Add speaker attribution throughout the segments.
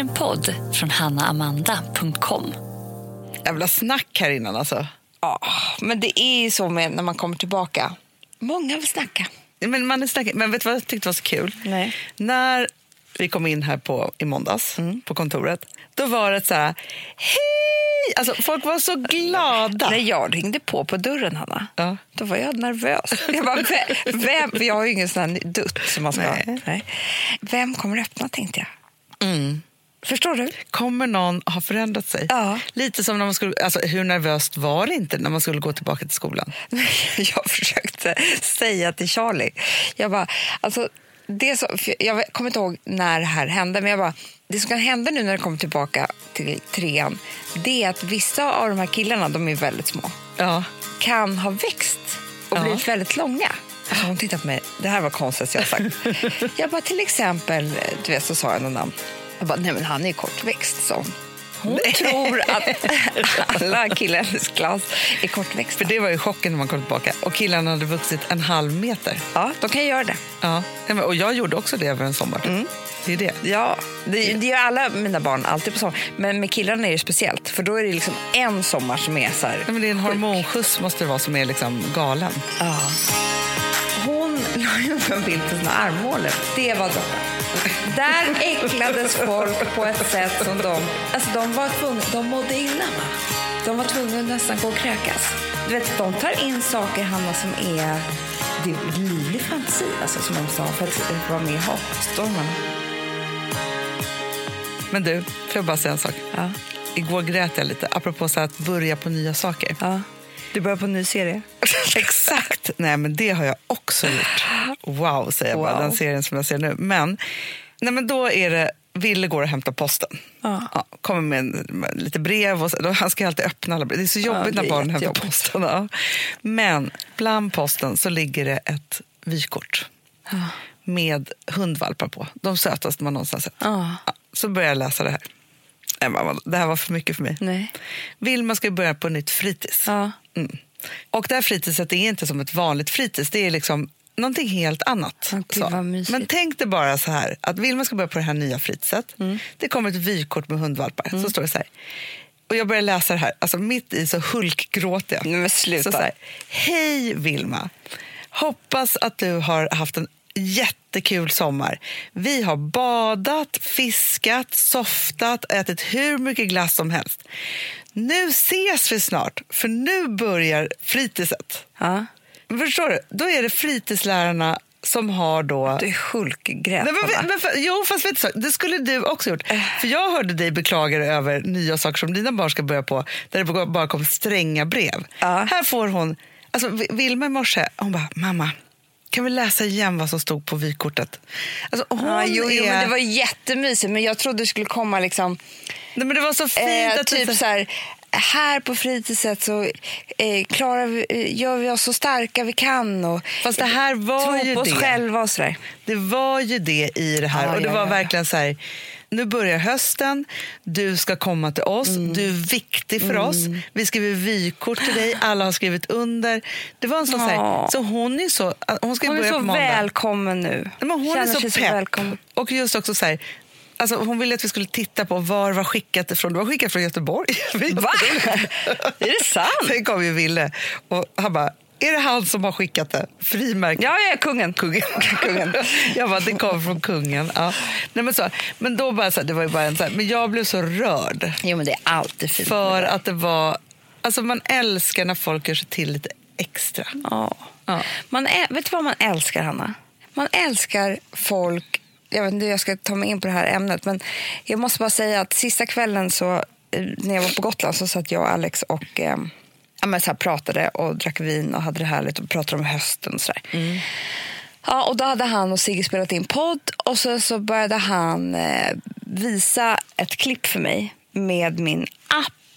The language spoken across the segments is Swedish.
Speaker 1: en podd från hannaamanda.com.
Speaker 2: Jävla snack här innan alltså.
Speaker 3: Ja, men det är ju så med när man kommer tillbaka. Många vill snacka.
Speaker 2: Men, man är snack... men vet du vad jag tyckte var så kul?
Speaker 3: Nej.
Speaker 2: När vi kom in här på, i måndags på kontoret, då var det så här, hej! Alltså folk var så glada.
Speaker 3: När jag ringde på på dörren, Hanna,
Speaker 2: Ja.
Speaker 3: då var jag nervös. Jag bara, vem, vem? Jag har ju ingen sån här dutt som man ska.
Speaker 2: Nej.
Speaker 3: Nej. Vem kommer öppna, tänkte jag.
Speaker 2: Mm.
Speaker 3: Förstår du?
Speaker 2: Kommer någon ha förändrat sig?
Speaker 3: Ja.
Speaker 2: Lite som när man skulle, alltså, hur nervöst var det inte när man skulle gå tillbaka till skolan?
Speaker 3: Jag försökte säga till Charlie, jag bara, alltså, det för jag kommer inte ihåg när det här hände, men jag bara, det som kan hända nu när det kommer tillbaka till trean, det är att vissa av de här killarna, de är väldigt små,
Speaker 2: Ja.
Speaker 3: kan ha växt och
Speaker 2: Ja.
Speaker 3: blivit väldigt långa. Alltså hon tittade på mig, det här var konstigt jag sagt. jag bara, till exempel, du vet så sa jag någon namn. Jag bara, nej men han är kortväxt, sa hon. Tror att alla killar i hennes klass är kortväxta.
Speaker 2: För det var ju chocken när man kom tillbaka. Och killarna hade vuxit en halv meter.
Speaker 3: Ja, de kan göra det.
Speaker 2: Ja. Och jag gjorde också det över en sommar.
Speaker 3: Mm.
Speaker 2: Det är det.
Speaker 3: Ja, det, det gör alla mina barn alltid på sommaren. Men med killarna är det speciellt, för då är det liksom en sommar som är så här...
Speaker 2: Nej, men det är en hormonskjuts måste det vara som är liksom galen.
Speaker 3: Ja. Hon la ju upp en bild på sina armhålor. Det var droppen. Där äcklades folk på ett sätt som de... Alltså de var tvungna... De mådde illa, va? De var tvungna att nästan gå och kräkas. Du vet, de tar in saker, Hanna, som är... Det är livlig fantasi, alltså, som de sa, för att vara med i hatstormen.
Speaker 2: Men du, får jag bara säga en sak?
Speaker 3: Ja.
Speaker 2: Igår grät jag lite, apropå så att börja på nya saker.
Speaker 3: ja. Du börjar på en ny serie?
Speaker 2: Exakt! Nej, men det har jag också gjort. Wow, säger jag bara,
Speaker 3: Wow.
Speaker 2: den serien som jag ser nu. Men, nej, men då är det Ville går och hämtar posten.
Speaker 3: Ja.
Speaker 2: kommer med, en, med lite brev. Och då, han ska alltid öppna alla brev. Det är så jobbigt
Speaker 3: det är
Speaker 2: när barn hämtar posten. Ja. Men bland posten så ligger det ett vykort med hundvalpar på. De sötaste man någonsin sett.
Speaker 3: Ja.
Speaker 2: Ja, så börjar jag läsa det här. Nej, Det här var för mycket för mig.
Speaker 3: Nej.
Speaker 2: Vilma ska börja på nytt fritids.
Speaker 3: Ja.
Speaker 2: Mm. Och det här fritidset är inte som ett vanligt fritids. Det är liksom någonting helt annat.
Speaker 3: Mysigt.
Speaker 2: Men tänk dig bara så här att Vilma ska börja på det här nya fritidset.
Speaker 3: Mm.
Speaker 2: Det kommer ett vykort med hundvalpar. Så står det så här. Och jag börjar läsa det här, alltså mitt i så hulkgråter jag.
Speaker 3: Men sluta.
Speaker 2: Så, så här, Hej Vilma! Hoppas att du har haft en jättekul sommar. Vi har badat, fiskat, softat, ätit hur mycket glass som helst. Nu ses vi snart, för nu börjar fritidset.
Speaker 3: Ja.
Speaker 2: Förstår du? Då är det fritidslärarna som har då...
Speaker 3: Du är hulkgrät,
Speaker 2: Nej, men, men, för, jo, fast vet du, det skulle du också gjort. För Jag hörde dig beklaga dig över nya saker som dina barn ska börja på, där det bara kom stränga brev.
Speaker 3: Ja.
Speaker 2: Här får hon... Alltså, Vi- Vilma i morse, hon bara, mamma, kan vi läsa igen vad som stod på vykortet? Alltså, hon
Speaker 3: Ja, jo, jo,
Speaker 2: är...
Speaker 3: men det var jättemysigt, men jag trodde det skulle komma liksom...
Speaker 2: Nej, men det var så fint
Speaker 3: Eh,
Speaker 2: att
Speaker 3: typ
Speaker 2: det-
Speaker 3: så här, här på fritidset så eh, klarar vi, gör vi oss så starka vi kan och
Speaker 2: Fast det här var ju
Speaker 3: på oss
Speaker 2: det.
Speaker 3: själva och sådär.
Speaker 2: Det var ju det i det här.
Speaker 3: Ja,
Speaker 2: och det
Speaker 3: ja,
Speaker 2: var
Speaker 3: ja,
Speaker 2: verkligen så här, nu börjar hösten, du ska komma till oss,
Speaker 3: Mm.
Speaker 2: du är viktig för oss. Vi skriver vykort till dig, alla har skrivit under. Det var en sån så, här,
Speaker 3: Ja.
Speaker 2: så hon är så, hon ska
Speaker 3: Hon är
Speaker 2: börja
Speaker 3: så
Speaker 2: på måndag.
Speaker 3: välkommen nu.
Speaker 2: Men hon
Speaker 3: Känner
Speaker 2: är så pepp.
Speaker 3: så välkommen.
Speaker 2: och just också så här, alltså hon ville att vi skulle titta på var det var skickat ifrån. Det var skickat från Göteborg.
Speaker 3: Va? är det sant?
Speaker 2: Sen kom ju Ville och han bara, är det han som har skickat det? Frimärke.
Speaker 3: Ja, ja, kungen.
Speaker 2: Kungen. kungen. Jag bara, det kom från kungen. Ja. Nej, men, så, men då bara så här, det var bara en så här, men jag blev så rörd.
Speaker 3: Jo, men det är alltid fint.
Speaker 2: För att det var, alltså man älskar när folk gör sig till lite extra.
Speaker 3: Ja.
Speaker 2: Ja.
Speaker 3: Man vet du vad man älskar, Hanna? Man älskar folk... Jag vet inte hur jag ska ta mig in på det här ämnet, men jag måste bara säga att sista kvällen så, eh, när jag var på Gotland så satt jag och Alex och eh, ja, men så pratade och drack vin och hade det härligt och pratade om hösten och sådär. Ja, och då hade han och Sigge spelat in podd och så, så började han eh, visa ett klipp för mig med min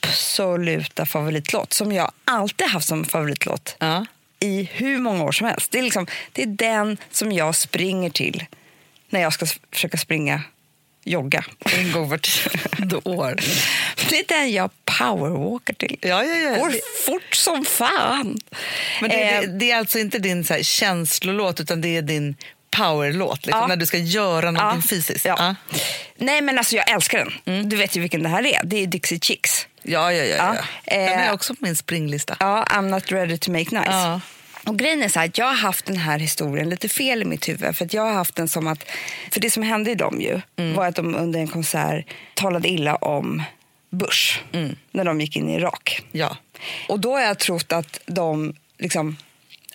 Speaker 3: absoluta favoritlåt som jag alltid haft som favoritlåt
Speaker 2: Ja.
Speaker 3: i hur många år som helst. Det är, liksom, det är den som jag springer till när jag ska försöka springa jogga tionde år. Det är den jag powerwalkar till.
Speaker 2: Ja, ja, ja.
Speaker 3: Går
Speaker 2: Det-
Speaker 3: fort som fan.
Speaker 2: Men det,
Speaker 3: Eh,
Speaker 2: det, det är alltså inte din så här, känslolåt utan det är din powerlåt liksom,
Speaker 3: Ja.
Speaker 2: när du ska göra någonting fysiskt.
Speaker 3: Ja. Nej men alltså jag älskar den. Du vet ju vilken det här är. Det är Dixie Chicks.
Speaker 2: Ja, ja, ja.
Speaker 3: Ja,
Speaker 2: ja. Den
Speaker 3: eh,
Speaker 2: är också på min springlista.
Speaker 3: Ja, I'm not ready to make nice.
Speaker 2: Ja.
Speaker 3: Och grejen är så här, jag har haft den här historien lite fel i mitt huvud. För att jag har haft den som att, för det som hände i dem ju, var att de under en konsert talade illa om Bush. När de gick in i Irak.
Speaker 2: Ja.
Speaker 3: Och då har jag trott att de, liksom,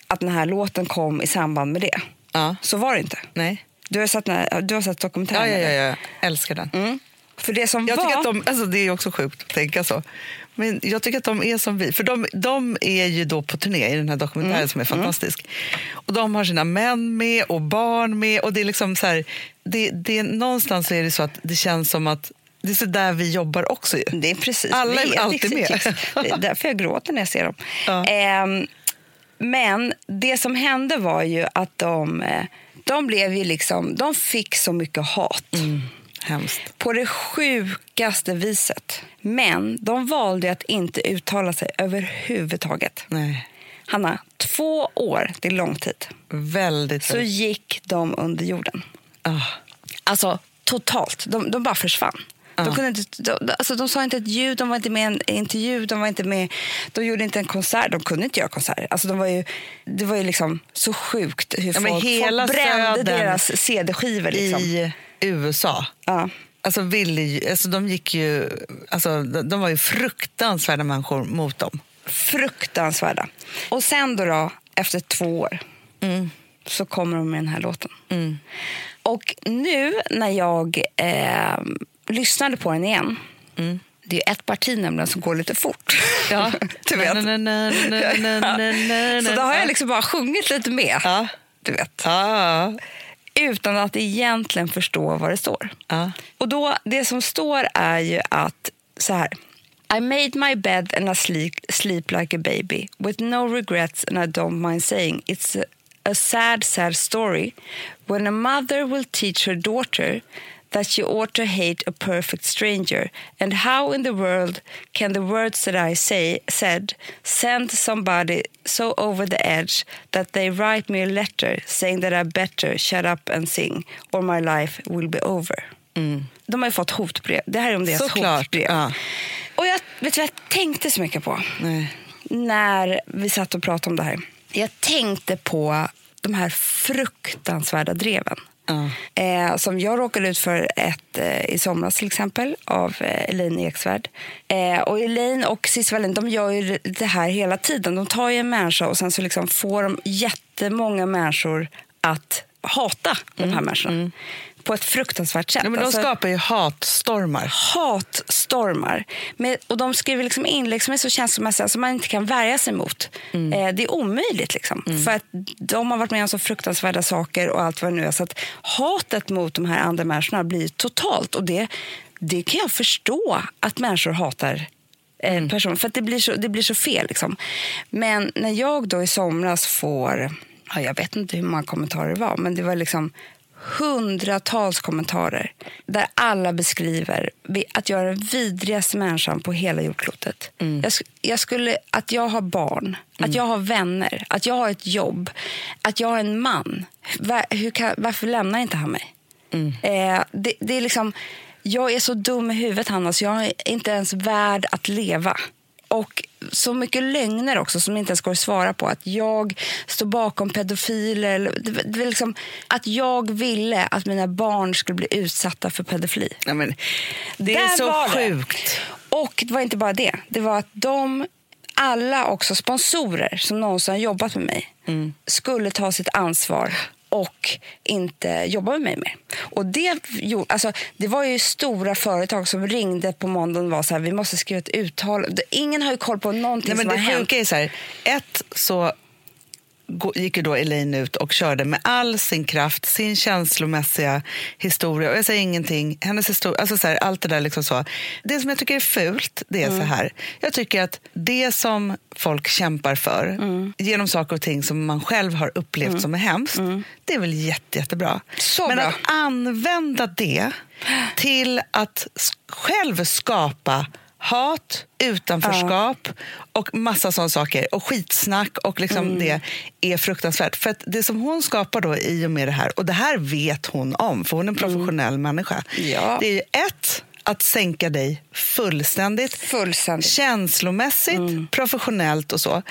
Speaker 3: att den här låten kom i samband med det.
Speaker 2: Ja.
Speaker 3: Så var det inte.
Speaker 2: Nej.
Speaker 3: Du har sett, du har sett
Speaker 2: Ja,
Speaker 3: dokumentären?
Speaker 2: ja, ja,
Speaker 3: eller?
Speaker 2: ja. Älskar den.
Speaker 3: Mm. För det som
Speaker 2: Jag
Speaker 3: var...
Speaker 2: tycker att de, alltså det är också sjukt att tänka så. Men jag tycker att de är som vi. För de, de är ju då på turné i den här dokumentären
Speaker 3: Mm.
Speaker 2: som är fantastisk. Och de har sina män med och barn med. Och det är liksom så här, det, det, någonstans så är det så att det känns som att det är så där vi jobbar också ju.
Speaker 3: Det är precis.
Speaker 2: Alla är
Speaker 3: vi
Speaker 2: alltid med.
Speaker 3: Det är därför jag gråter när jag ser dem.
Speaker 2: Ja.
Speaker 3: Ehm, men det som hände var ju att de, eh, de blev ju liksom, de fick så mycket hat.
Speaker 2: Hemskt.
Speaker 3: På det sjukaste viset. Men de valde att inte uttala sig överhuvudtaget.
Speaker 2: Nej.
Speaker 3: Hanna, två år, det är lång tid,
Speaker 2: Väldigt.
Speaker 3: så gick de under jorden.
Speaker 2: Ah.
Speaker 3: Alltså totalt. De, de bara försvann. De, kunde inte, de, alltså, de sa inte ett ljud, de var inte med i en intervju, de var inte med, de gjorde inte en konsert, de kunde inte göra konserter. Alltså, de var ju, det var ju liksom så sjukt hur
Speaker 2: Ja,
Speaker 3: folk,
Speaker 2: hela
Speaker 3: folk brände deras CD-skivor. Liksom.
Speaker 2: I USA.
Speaker 3: Ja.
Speaker 2: Alltså, ville, alltså, de, gick ju, alltså, de, var ju fruktansvärda människor mot dem.
Speaker 3: Fruktansvärda. Och sen då, då efter två år, så kommer de med den här låten. Och nu när jag eh, lyssnade på den igen, det är ju ett parti nämligen som går lite fort.
Speaker 2: Ja,
Speaker 3: du vet.
Speaker 2: Na, na, na, na,
Speaker 3: Så då har jag liksom bara sjungit lite med.
Speaker 2: Ja.
Speaker 3: Du vet.
Speaker 2: Ja,
Speaker 3: Utan att egentligen förstå vad det står.
Speaker 2: ja.
Speaker 3: Och då, det som står är ju att så här. I made my bed and I sleep, sleep like a baby with no regrets and I don't mind saying it's a, a sad, sad story when a mother will teach her daughter that she ought to hate a perfect stranger and how in the world can the words that I say said send somebody so over the edge that they write me a letter saying that I better shut up and sing or my life will be over. De har ju fått hotbrev. Det här är om deras
Speaker 2: Såklart,
Speaker 3: hotbrev.
Speaker 2: ja.
Speaker 3: Och jag, vet du vad jag tänkte så mycket på
Speaker 2: Nej.
Speaker 3: när vi satt och pratade om det här? Jag tänkte på de här fruktansvärda dreven.
Speaker 2: Uh.
Speaker 3: Eh, som jag råkade ut för ett eh, i somras till exempel av eh, Elaine Eksvärd. Eh, och Elaine och Cissi Wallin de gör ju det här hela tiden. De tar ju en människa och sen så liksom får de jättemånga människor att hata de här människorna. På ett fruktansvärt sätt.
Speaker 2: Ja, men de
Speaker 3: Alltså-
Speaker 2: skapar ju hatstormar.
Speaker 3: hatstormar. Med, och de skriver liksom inlägg som är så känslomässiga som man inte kan värja sig mot. Eh, det är omöjligt. Liksom. För att de har varit med om så fruktansvärda saker och allt vad det nu är. Så att hatet mot de här andra människorna blir totalt. Och det, det kan jag förstå att människor hatar eh, personer. För att det blir så, det blir så fel. Liksom. Men när jag då i somras får, ja, jag vet inte hur många kommentarer det var, men det var liksom hundratals kommentarer där alla beskriver att jag är den vidrigaste människan på hela jordklotet. Jag, sk- jag skulle, att jag har barn, att jag har vänner, att jag har ett jobb, att jag har en man. Va, hur kan, varför lämnar inte han mig? Eh, det, det är liksom, jag är så dum i huvudet, Hanna, så jag är inte ens värd att leva. Och så mycket lögner också som inte ens går att svara på. Att jag står bakom pedofiler. eller- Det, det, liksom, att jag ville att mina barn skulle bli utsatta för pedofili.
Speaker 2: Ja, men, det
Speaker 3: Där
Speaker 2: är så
Speaker 3: var det.
Speaker 2: sjukt.
Speaker 3: Och det var inte bara det. Det var att de, alla också sponsorer som någonsin har jobbat med mig skulle ta sitt ansvar och inte jobba med mig mer. Och det, alltså, det var ju stora företag som ringde på måndagen och var så här, vi måste skriva ett uttal. Ingen har ju koll på någonting
Speaker 2: Nej, men
Speaker 3: som
Speaker 2: det
Speaker 3: har hänt.
Speaker 2: är så här, ett så gick ju då Elaine ut och körde med all sin kraft, sin känslomässiga historia. Och jag säger ingenting, hennes historia, alltså så här, allt det där liksom så. Det som jag tycker är fult, det är
Speaker 3: Mm.
Speaker 2: så här. Jag tycker att det som folk kämpar för,
Speaker 3: Mm.
Speaker 2: genom saker och ting som man själv har upplevt som är hemskt, det är väl jätte, jättebra.
Speaker 3: Så
Speaker 2: Men
Speaker 3: bra.
Speaker 2: att använda det till att själv skapa hat, utanförskap och massa sådana saker. Och skitsnack och liksom
Speaker 3: Mm.
Speaker 2: det är fruktansvärt. För att det som hon skapar då i och med det här, och det här vet hon om, för hon är en professionell människa.
Speaker 3: Mm. Ja.
Speaker 2: Det är ju ett, att sänka dig fullständigt.
Speaker 3: Fullständigt.
Speaker 2: Känslomässigt,
Speaker 3: Mm.
Speaker 2: professionellt och så.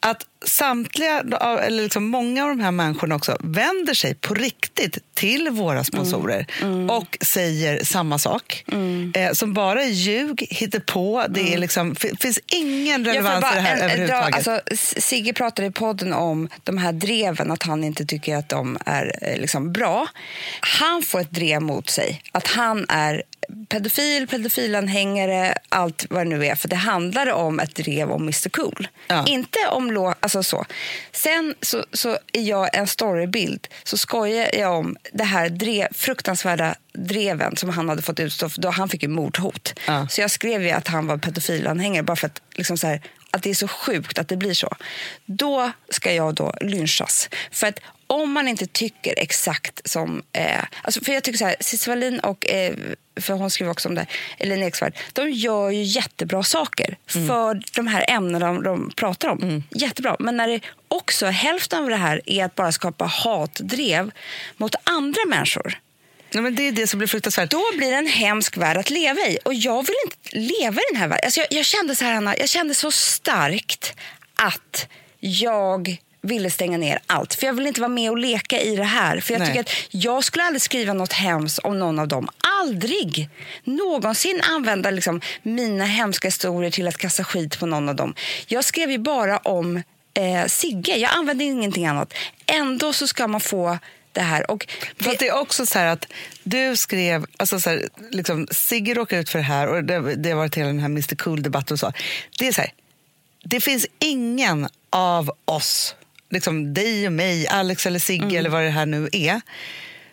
Speaker 2: Att samtliga, eller liksom många av de här människorna också vänder sig på riktigt till våra sponsorer
Speaker 3: Mm.
Speaker 2: och säger samma sak. Eh, som bara är ljug, hittepå. Det är liksom, f- finns ingen relevans i det här
Speaker 3: en- en- dra-
Speaker 2: överhuvudtaget.
Speaker 3: alltså, Sigge pratade i podden om de här dreven, att han inte tycker att de är eh, liksom, bra. Han får ett drev mot sig, att han är pedofil, pedofilanhängare, allt vad det nu är. För det handlar om ett drev om Mr Cool.
Speaker 2: Ja.
Speaker 3: Inte om lå- alltså så. Sen så, så är jag en storybild, så skojar jag om det här drev, fruktansvärda dreven som han hade fått utstå, då han fick ju mordhot.
Speaker 2: Ja.
Speaker 3: Så jag skrev ju att han var pedofilanhängare bara för att, liksom så här, att det är så sjukt att det blir så. Då ska jag då lynchas. För att om man inte tycker exakt som... Eh, alltså för jag tycker så här, Cissi Wallin och... Eh, för hon skriver också om det, Elin Eksvärd. De gör ju jättebra saker för de här ämnena de, de pratar om. Jättebra. Men när det också hälften av det här är att bara skapa hatdrev mot andra människor
Speaker 2: Nej, men det är det som blir fruktansvärt.
Speaker 3: då blir det en hemsk värld att leva i. Och jag vill inte leva i den här världen. Alltså jag, jag kände så här, Anna, jag kände så starkt att jag ville stänga ner allt. För jag vill inte vara med och leka i det här. För jag
Speaker 2: Nej.
Speaker 3: tycker att jag skulle aldrig skriva något hemskt om någon av dem. Aldrig någonsin använda liksom mina hemska historier till att kasta skit på någon av dem. Jag skrev ju bara om eh, Sigge. Jag använde ingenting annat. Ändå så ska man få det här. Och
Speaker 2: För att det är också så här att du skrev, alltså så här, liksom, Sigge råkar ut för det här och det, det har varit hela den här Mr Cool-debatten och så. Det är så här, det finns ingen av oss, liksom dig och mig, Alex eller Sigge
Speaker 3: Mm.
Speaker 2: eller vad det här nu är,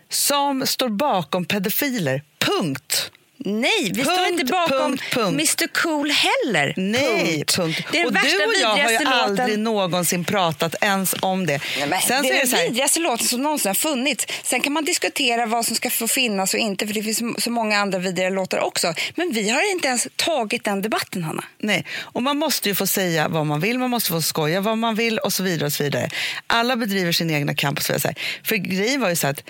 Speaker 2: som står bakom pedofiler. Punkt.
Speaker 3: Nej, vi står
Speaker 2: Punkt,
Speaker 3: inte bakom
Speaker 2: punkt, punkt.
Speaker 3: Mr Cool heller.
Speaker 2: Nej, punkt.
Speaker 3: Det är
Speaker 2: och
Speaker 3: värsta,
Speaker 2: du och jag har ju
Speaker 3: vidrigaste
Speaker 2: aldrig
Speaker 3: låten.
Speaker 2: någonsin pratat ens om det.
Speaker 3: Nej,
Speaker 2: Sen
Speaker 3: det är den vidrigaste låten som någonsin har funnits. Sen kan man diskutera vad som ska få finnas och inte, för det finns så många andra vidriga låtar också. Men vi har inte ens tagit den debatten, Hanna.
Speaker 2: Nej, och man måste ju få säga vad man vill, man måste få skoja vad man vill och så vidare. och så vidare. Alla bedriver sin egna kamp. Och så vidare. För grejen var ju så att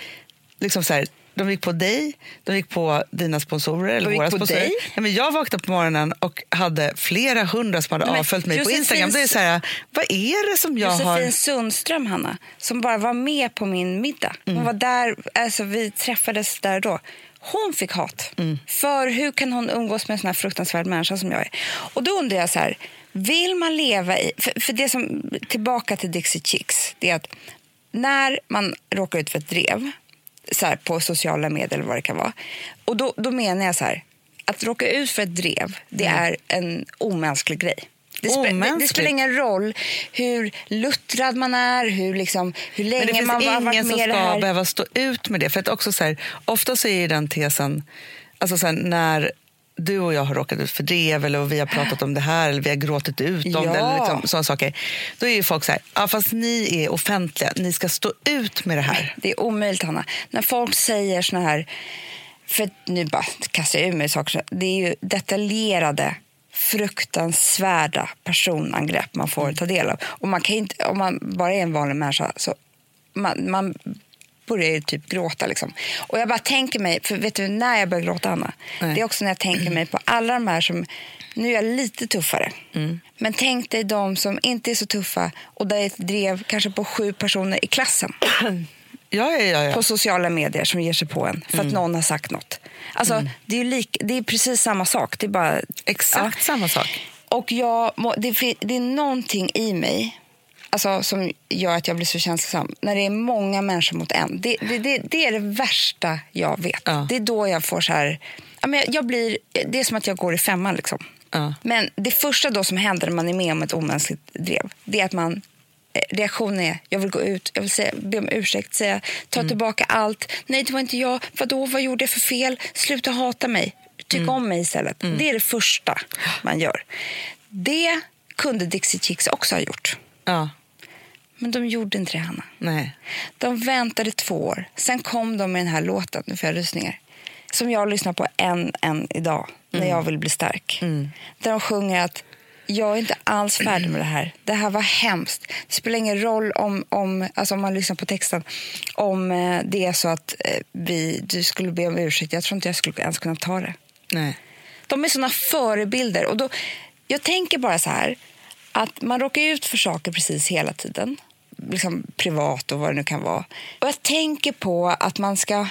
Speaker 2: liksom så här, de gick på dig, de gick på dina sponsorer. Eller
Speaker 3: De
Speaker 2: våra
Speaker 3: på
Speaker 2: sponsorer.
Speaker 3: dig?
Speaker 2: Nej, men jag vaknade på morgonen och hade flera hundra som hade
Speaker 3: Nej,
Speaker 2: avföljt mig på
Speaker 3: Josefin-
Speaker 2: Instagram. Det är så här, vad är det som jag
Speaker 3: Josefin
Speaker 2: har...
Speaker 3: Sundström, Hanna, som bara var med på min middag. Hon
Speaker 2: Mm.
Speaker 3: var där, alltså vi träffades där då. Hon fick hat.
Speaker 2: Mm.
Speaker 3: För hur kan hon umgås med en sån här fruktansvärd människa som jag är? Och då undrar jag så här, vill man leva i... För, för det som, tillbaka till Dixie Chicks, det är att när man råkar ut för ett drev så här, på sociala medier eller vad det kan vara. Och då, då menar jag så här, att råka ut för ett drev, det är en omänsklig grej. Det, det, det spelar ingen roll hur luttrad man är, hur, liksom, hur länge
Speaker 2: Men det finns
Speaker 3: man har varit
Speaker 2: ingen som
Speaker 3: med i det
Speaker 2: ska
Speaker 3: här.
Speaker 2: behöva stå ut med det. För att också så här, ofta så är den tesen, alltså så här, när du och jag har råkat ut för drev eller vi har pratat om det här eller vi har gråtit ut om
Speaker 3: Ja.
Speaker 2: det eller liksom, sådana saker. Då är ju folk så här, ja, fast ni är offentliga, ni ska stå ut med det här.
Speaker 3: Det är omöjligt, Hanna. När folk säger såna här... För nu bara kastar jag ur mig saker. Det är ju detaljerade, fruktansvärda personangrepp man får ta del av. Och man kan inte, om man bara är en vanlig människa så man, man börjar ju typ gråta. Liksom. Och jag bara tänker mig, för vet du när jag börjar gråta, Anna?
Speaker 2: Nej.
Speaker 3: Det är också när jag tänker mig på alla de här som... Nu är jag lite tuffare. Men tänk dig de som inte är så tuffa och där är ett drev kanske på sju personer i klassen
Speaker 2: Ja, ja, ja.
Speaker 3: på sociala medier som ger sig på en för att någon har sagt något. Alltså, det, är lik, det är precis samma sak. Det är bara,
Speaker 2: Exakt samma sak.
Speaker 3: Och jag, det, det är någonting i mig alltså, som gör att jag blir så känslosam. När det är många människor mot en. Det, det, det, det är det värsta jag vet.
Speaker 2: Ja.
Speaker 3: Det är då jag får så här... Jag, blir, det är som att jag går i femman. Liksom.
Speaker 2: Ja.
Speaker 3: Men det första då som händer när man är med om ett omänskligt drev, det är att man eh, Reaktionen är jag vill gå ut, jag vill säga, be om ursäkt, säga, ta tillbaka allt. Nej, det var inte jag. Vadå, vad gjorde jag för fel? Sluta hata mig. Tyck om mig istället. Det är det första man gör. Det kunde Dixie Chicks också ha gjort.
Speaker 2: Ja,
Speaker 3: Men de gjorde inte det, Hanna.
Speaker 2: nej.
Speaker 3: De väntade två år. Sen kom de med den här låten. Nu får jag rysningar. som jag lyssnar på än, än idag när jag vill bli stark. Där de sjunger att jag är inte alls färdig med det här. Det här var hemskt. Det spelar ingen roll om, om, alltså om man lyssnar på texten om eh, det är så att eh, vi, du skulle be om ursäkt. Jag tror inte jag skulle ens kunna ta det.
Speaker 2: Nej.
Speaker 3: De är såna förebilder. Och då, jag tänker bara så här, att man råkar ut för saker precis hela tiden. Liksom privat och vad det nu kan vara. Och jag tänker på att man ska...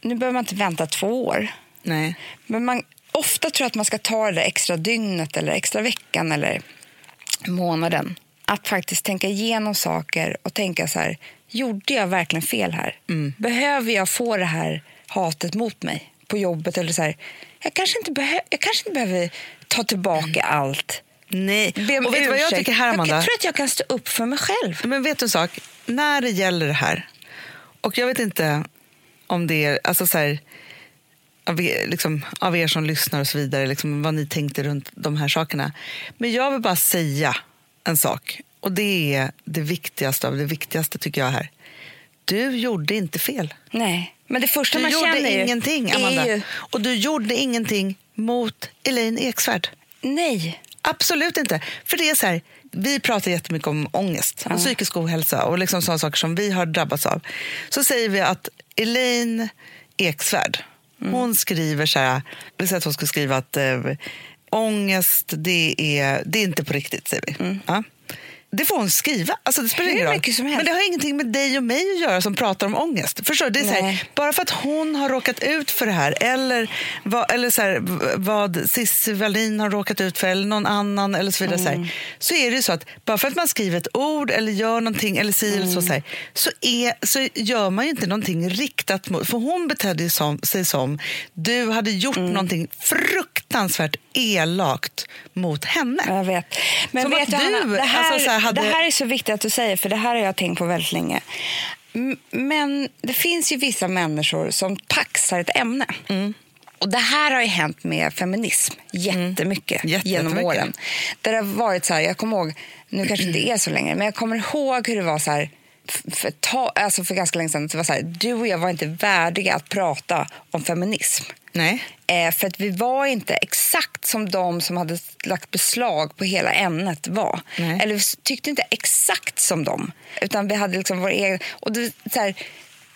Speaker 3: Nu behöver man inte vänta två år.
Speaker 2: Nej.
Speaker 3: Men man, ofta tror jag att man ska ta det där extra dygnet eller extra veckan eller månaden. Att faktiskt tänka igenom saker och tänka så här, gjorde jag verkligen fel här? Behöver jag få det här hatet mot mig på jobbet? Eller så här, jag, kanske inte behö- jag kanske inte behöver ta tillbaka allt.
Speaker 2: Nej.
Speaker 3: Be om
Speaker 2: Och vet du vad jag tycker här, Amanda?
Speaker 3: Jag tror att jag kan stå upp för mig själv.
Speaker 2: Men vet du en sak? När det gäller det här, och jag vet inte om det är, alltså så här, av, er, liksom, av er som lyssnar och så vidare, liksom, vad ni tänkte runt de här sakerna. Men jag vill bara säga en sak, och det är det viktigaste av det viktigaste tycker jag här. Du gjorde inte fel.
Speaker 3: Nej, men det första
Speaker 2: Du
Speaker 3: man känner
Speaker 2: gjorde
Speaker 3: ju
Speaker 2: ingenting, Amanda.
Speaker 3: ju
Speaker 2: Och du gjorde ingenting mot Elaine Eksvärd.
Speaker 3: nej.
Speaker 2: Absolut inte. För det är så här, vi pratar jättemycket om ångest och psykisk ohälsa och liksom sådana saker som vi har drabbats av. Så säger vi att Elaine Eksvärd, hon skriver så här, vi säger att hon skulle skriva att eh, ångest, det är, det är inte på riktigt, säger vi. Ja. Det får hon skriva. Alltså, det spelar ingen roll. Men det har ingenting med dig och mig att göra som pratar om ångest. Förstår du? Det är så här, bara för att hon har råkat ut för det här eller, vad, eller så här, vad Cissi Wallin har råkat ut för eller någon annan eller så vidare. Så,
Speaker 3: Mm.
Speaker 2: här, så är det ju så att bara för att man skriver ett ord eller gör någonting eller si eller
Speaker 3: Mm.
Speaker 2: så, så, här, så, är, så gör man ju inte någonting riktat mot... För hon betedde som, sig som du hade gjort
Speaker 3: Mm.
Speaker 2: någonting fruktansvärt elakt mot henne.
Speaker 3: Jag vet. Men
Speaker 2: Som
Speaker 3: vet
Speaker 2: att
Speaker 3: du, Hanna,
Speaker 2: du,
Speaker 3: det, här,
Speaker 2: alltså, så hade-
Speaker 3: det här är så viktigt att du säger, för det här har jag tänkt på väldigt länge. Men det finns ju vissa människor som paxar ett ämne.
Speaker 2: Mm.
Speaker 3: Och Det här har ju hänt med feminism jättemycket
Speaker 2: Jätte-
Speaker 3: genom åren. Där det har varit så här, jag kommer ihåg, nu kanske det inte är så länge, men jag kommer ihåg hur det var så här, för, ta, alltså för ganska länge sedan. Det var så här, du och jag var inte värdiga att prata om feminism.
Speaker 2: Nej.
Speaker 3: Eh, för att vi var inte exakt som de som hade lagt beslag på hela ämnet var.
Speaker 2: Nej.
Speaker 3: Eller vi tyckte inte exakt som dem. Utan vi hade liksom vår egen... Och det, så här,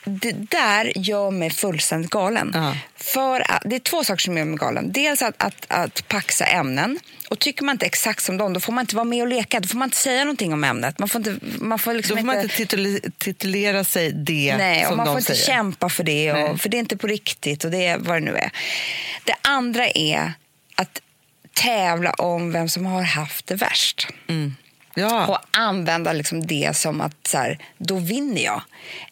Speaker 3: det där gör mig fullständigt galen.
Speaker 2: Ja.
Speaker 3: För att, det är två saker som gör mig galen. Dels att, att, att paxa ämnen. Och tycker man inte exakt som dem, då får man inte vara med och leka. Då får man inte säga någonting om ämnet. Man får inte, man får liksom
Speaker 2: Då får man inte titula- titulera sig det
Speaker 3: Nej, och
Speaker 2: som
Speaker 3: man
Speaker 2: de
Speaker 3: får inte
Speaker 2: säger.
Speaker 3: kämpa för det,
Speaker 2: Nej.
Speaker 3: och, för det är inte på riktigt och det är vad det nu är. Det andra är att tävla om vem som har haft det värst.
Speaker 2: Ja.
Speaker 3: Och använda liksom det som att så här, då vinner jag.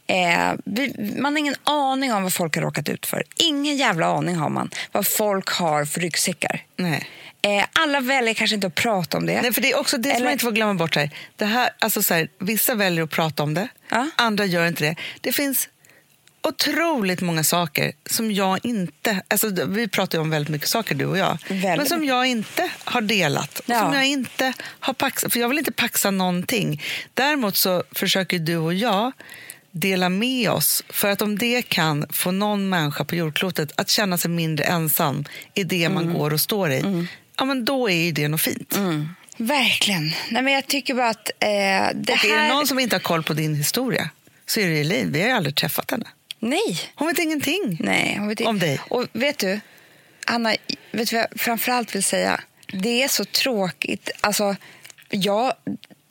Speaker 3: Eh, vi, man har ingen aning om vad folk har råkat ut för. Ingen jävla aning har man vad folk har för ryggsäckar.
Speaker 2: Nej.
Speaker 3: Eh, alla väljer kanske inte att prata om det.
Speaker 2: Nej, för det är också det som
Speaker 3: Eller-
Speaker 2: man inte får glömma bort. Här. Det här, alltså så här, vissa väljer att prata om det,
Speaker 3: Ja.
Speaker 2: andra gör inte det. Det finns otroligt många saker som jag inte... Alltså, vi pratar ju om väldigt mycket saker, du och jag.
Speaker 3: Väldigt
Speaker 2: men som jag inte har delat.
Speaker 3: Ja.
Speaker 2: som jag inte har paxat. För jag vill inte paxa någonting. Däremot så försöker du och jag dela med oss. För att om det kan få någon människa på jordklotet att känna sig mindre ensam i det man
Speaker 3: Mm.
Speaker 2: går och står i, ja, men då är ju det något fint.
Speaker 3: Verkligen. Nej, men jag tycker bara att eh, det
Speaker 2: Och
Speaker 3: här...
Speaker 2: är det någon som inte har koll på din historia så är det Elaine. Vi har ju aldrig träffat henne.
Speaker 3: Nej.
Speaker 2: Hon vet ingenting.
Speaker 3: Nej, hon vet.
Speaker 2: Om dig.
Speaker 3: Och vet du, Anna, vet du vad jag framförallt vill säga? Det är så tråkigt. Alltså, jag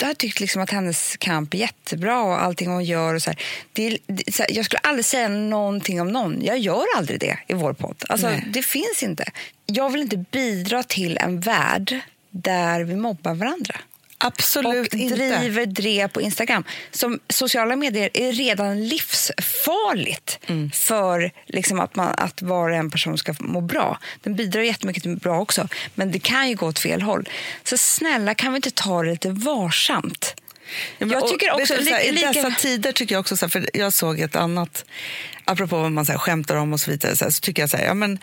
Speaker 3: har tyckt liksom att hennes kamp är jättebra och allting hon gör. Och så här. Det det, så här, jag skulle aldrig säga någonting om någon. Jag gör aldrig det i vår podd. Alltså,
Speaker 2: Nej.
Speaker 3: det finns inte. Jag vill inte bidra till en värld där vi mobbar varandra
Speaker 2: Absolut
Speaker 3: och
Speaker 2: inte.
Speaker 3: driver drev på Instagram. Som sociala medier är redan livsfarligt
Speaker 2: Mm.
Speaker 3: för liksom att, man, att var och en person ska må bra. Den bidrar jättemycket till bra också, men det kan ju gå åt fel håll. Så snälla, kan vi inte ta det lite varsamt?
Speaker 2: Ja,
Speaker 3: jag tycker också...
Speaker 2: du, här, I
Speaker 3: lika-
Speaker 2: dessa tider tycker jag också, så här, för jag såg ett annat, apropå vad man så här, skämtar om och så vidare, så, här, så tycker jag så här, ja, men,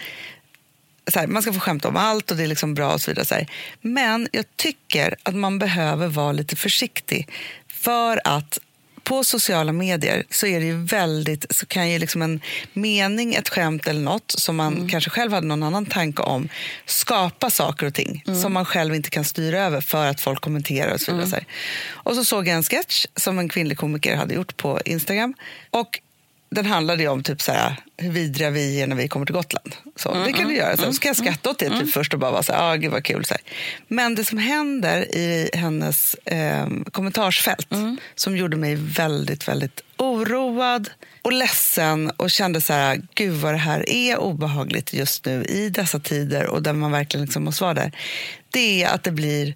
Speaker 2: här, man ska få skämta om allt och det är liksom bra och så vidare. Så här. Men jag tycker att man behöver vara lite försiktig för att på sociala medier så är det ju väldigt, så kan ju liksom en mening, ett skämt eller något som man
Speaker 3: Mm.
Speaker 2: kanske själv hade någon annan tanke om skapa saker och ting
Speaker 3: Mm.
Speaker 2: som man själv inte kan styra över för att folk kommenterar och så
Speaker 3: Mm.
Speaker 2: vidare. Här. Och så såg jag en sketch som en kvinnlig komiker hade gjort på Instagram. Och den handlade ju om typ så här, hur vidriga vi är när vi kommer till Gotland. Så,
Speaker 3: Mm,
Speaker 2: det kan du göra. Så, ska jag skratta åt det typ först och bara vara så här, ah, gud vad kul. Så här. Men det som händer i hennes eh, kommentarsfält
Speaker 3: Mm.
Speaker 2: som gjorde mig väldigt, väldigt oroad och ledsen och kände så här, gud vad det här är obehagligt just nu i dessa tider och där man verkligen liksom måste vara där. Det är att det blir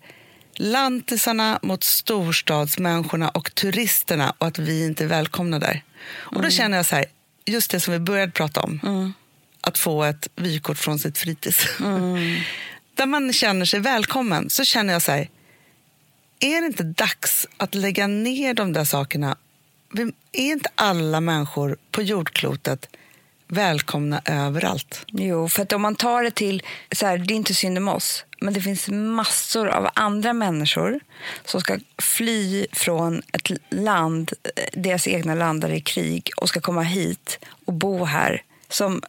Speaker 2: lantisarna mot storstadsmänniskorna och turisterna och att vi inte är välkomna där. Och då känner jag så här, just det som vi började prata om, att få ett vykort från sitt fritids. där man känner sig välkommen, så känner jag så här, är det inte dags att lägga ner de där sakerna? Är inte alla människor på jordklotet välkomna överallt?
Speaker 3: Jo, för att om man tar det till, så här, det är inte synd om oss, men det finns massor av andra människor som ska fly från ett land, eh, deras egna land där det är krig och ska komma hit och bo här. Som,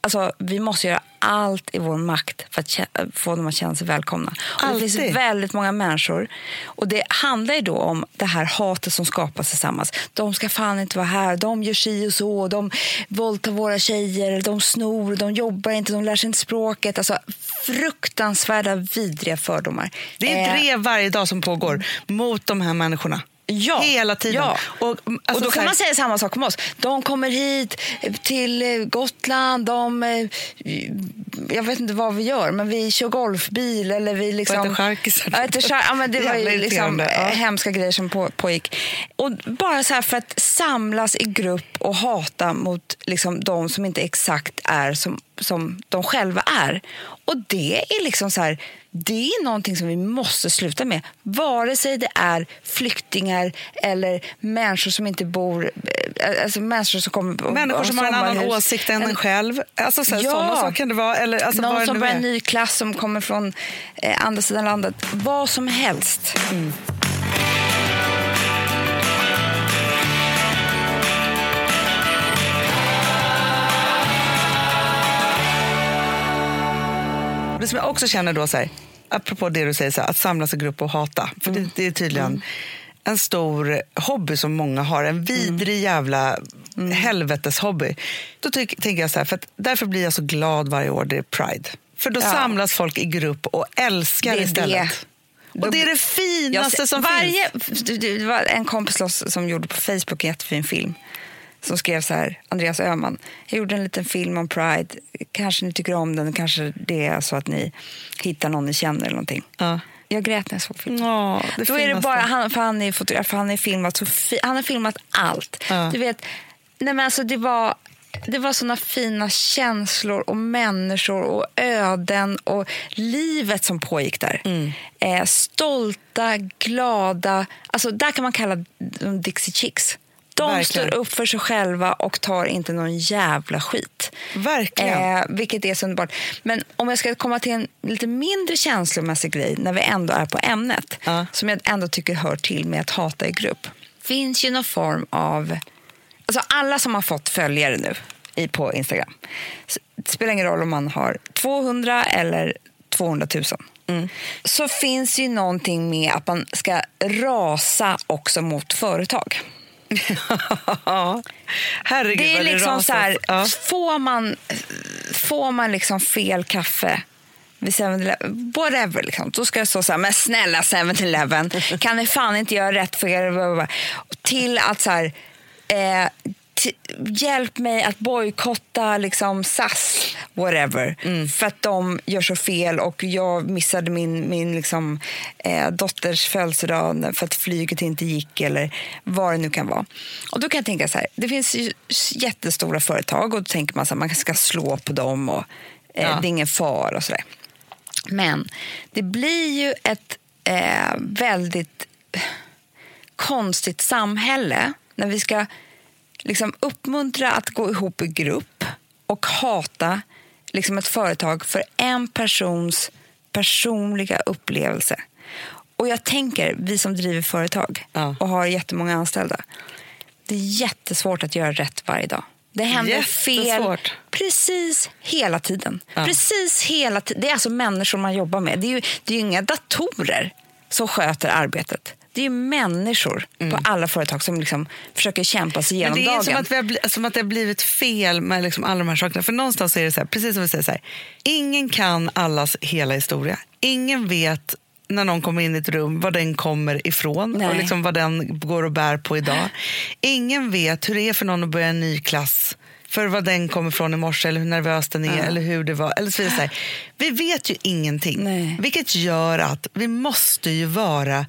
Speaker 3: alltså, vi måste göra allt i vår makt för att få dem att känna sig välkomna. Och det finns väldigt många människor. Och Det handlar ju då om det här hatet som skapas tillsammans. De ska fan inte vara här, de gör si och så, de våldtar våra tjejer, de snor, de jobbar inte, de lär sig inte språket. Alltså, fruktansvärda, vidriga fördomar.
Speaker 2: Det är
Speaker 3: Eh,
Speaker 2: ett drev varje dag som pågår mot de här människorna.
Speaker 3: Ja,
Speaker 2: Hela tiden.
Speaker 3: Ja.
Speaker 2: Och,
Speaker 3: Och,
Speaker 2: alltså,
Speaker 3: då
Speaker 2: så
Speaker 3: kan man säga samma sak om oss. De kommer hit eh, till eh, Gotland, de, eh, jag vet inte vad vi gör, men vi kör golfbil eller vi liksom...
Speaker 2: äter charkisar.
Speaker 3: Ja, men det var ju liksom
Speaker 2: ja.
Speaker 3: hemska grejer som på, pågick. Och bara så här för att samlas i grupp och hata mot liksom, de som inte exakt är som, som de själva är. Och det är liksom så här, det är någonting som vi måste sluta med. Vare sig det är flyktingar eller människor som inte bor... eh, Alltså människor som kommer
Speaker 2: Människor som har en annan åsikt än en själv. Alltså, så här,
Speaker 3: Ja.
Speaker 2: Sådana saker kan det vara. Eller, alltså,
Speaker 3: Någon som börjar en ny klass som kommer från eh, andra sidan landet. Vad som helst.
Speaker 2: Det som jag också känner då, så här, apropå det du säger, så här, att samlas i grupp och hata. För det, det är tydligen en stor hobby som många har. En vidrig jävla helveteshobby. Då tyck, tänker jag så här, för därför blir jag så glad varje år det är Pride. För då
Speaker 3: Ja.
Speaker 2: samlas folk i grupp och älskar
Speaker 3: Det
Speaker 2: istället.
Speaker 3: det.
Speaker 2: Och det är det finaste
Speaker 3: Jag-
Speaker 2: som
Speaker 3: varje,
Speaker 2: finns.
Speaker 3: Det var en kompis som gjorde på Facebook en jättefin film. Som skrev så här, Andreas Öhman. Jag gjorde en liten film om Pride. Kanske ni tycker om den, kanske det är så att ni hittar någon ni känner eller någonting.
Speaker 2: Ja.
Speaker 3: Jag grät när jag såg filmen.
Speaker 2: Ja, det
Speaker 3: Då är det bara, han, för han är fotograf, för han har filmat, så fi, han har filmat allt.
Speaker 2: Ja.
Speaker 3: Du vet, nej men alltså det var, det var såna fina känslor och människor och öden och livet som pågick där.
Speaker 2: Mm.
Speaker 3: Eh, stolta, glada, alltså där kan man kalla dem Dixie Chicks. De
Speaker 2: Verkligen.
Speaker 3: står upp för sig själva och tar inte någon jävla skit.
Speaker 2: Verkligen.
Speaker 3: Eh, vilket är så underbart. Men om jag ska komma till en lite mindre känslomässig grej när vi ändå är på ämnet
Speaker 2: Ja.
Speaker 3: som jag ändå tycker hör till med att hata i grupp. finns ju någon form av... Alltså alla som har fått följare nu i, på Instagram. Det spelar ingen roll om man har 200 eller 200 000.
Speaker 2: Mm.
Speaker 3: Så finns ju någonting med att man ska rasa också mot företag.
Speaker 2: Herregud
Speaker 3: Det är liksom
Speaker 2: rasas.
Speaker 3: så här,
Speaker 2: Ja.
Speaker 3: får man, får man liksom fel kaffe vid 7-Eleven, whatever, liksom, då ska det stå så här, men snälla 7-Eleven, kan ni fan inte göra rätt för er? Till att så här, eh, hjälp mig att bojkotta liksom, SAS, whatever, för att de gör så fel och jag missade min, min liksom, eh, dotters födelsedag för att flyget inte gick eller vad det nu kan vara. Och då kan jag tänka så här, det finns ju jättestora företag och då tänker man så här, man ska slå på dem och eh,
Speaker 2: Ja.
Speaker 3: det är ingen fara och sådär. Men det blir ju ett eh, väldigt konstigt samhälle när vi ska liksom uppmuntra att gå ihop i grupp och hata liksom ett företag för en persons personliga upplevelse. Och jag tänker, vi som driver företag
Speaker 2: Ja.
Speaker 3: och har jättemånga anställda. Det är jättesvårt att göra rätt varje dag. Det händer fel
Speaker 2: Jättesvårt.
Speaker 3: precis hela tiden.
Speaker 2: Ja.
Speaker 3: Precis hela. Det är alltså människor man jobbar med. Det är ju, det är ju inga datorer som sköter arbetet. Det är människor på alla företag som liksom försöker kämpa sig
Speaker 2: Mm.
Speaker 3: Igenom
Speaker 2: det är
Speaker 3: dagen.
Speaker 2: som att, vi har som att det har blivit fel med liksom alla de här sakerna. För någonstans är det så här, precis som vi säger så här, ingen kan allas hela historia. Ingen vet när någon kommer in i ett rum var den kommer ifrån
Speaker 3: Nej.
Speaker 2: och liksom vad den går och bär på idag. Ingen vet hur det är för någon att börja en ny klass för vad den kommer ifrån i morse eller hur nervös den är eller hur det var. Eller så vidare. Vi vet ju ingenting,
Speaker 3: Nej.
Speaker 2: vilket gör att vi måste ju vara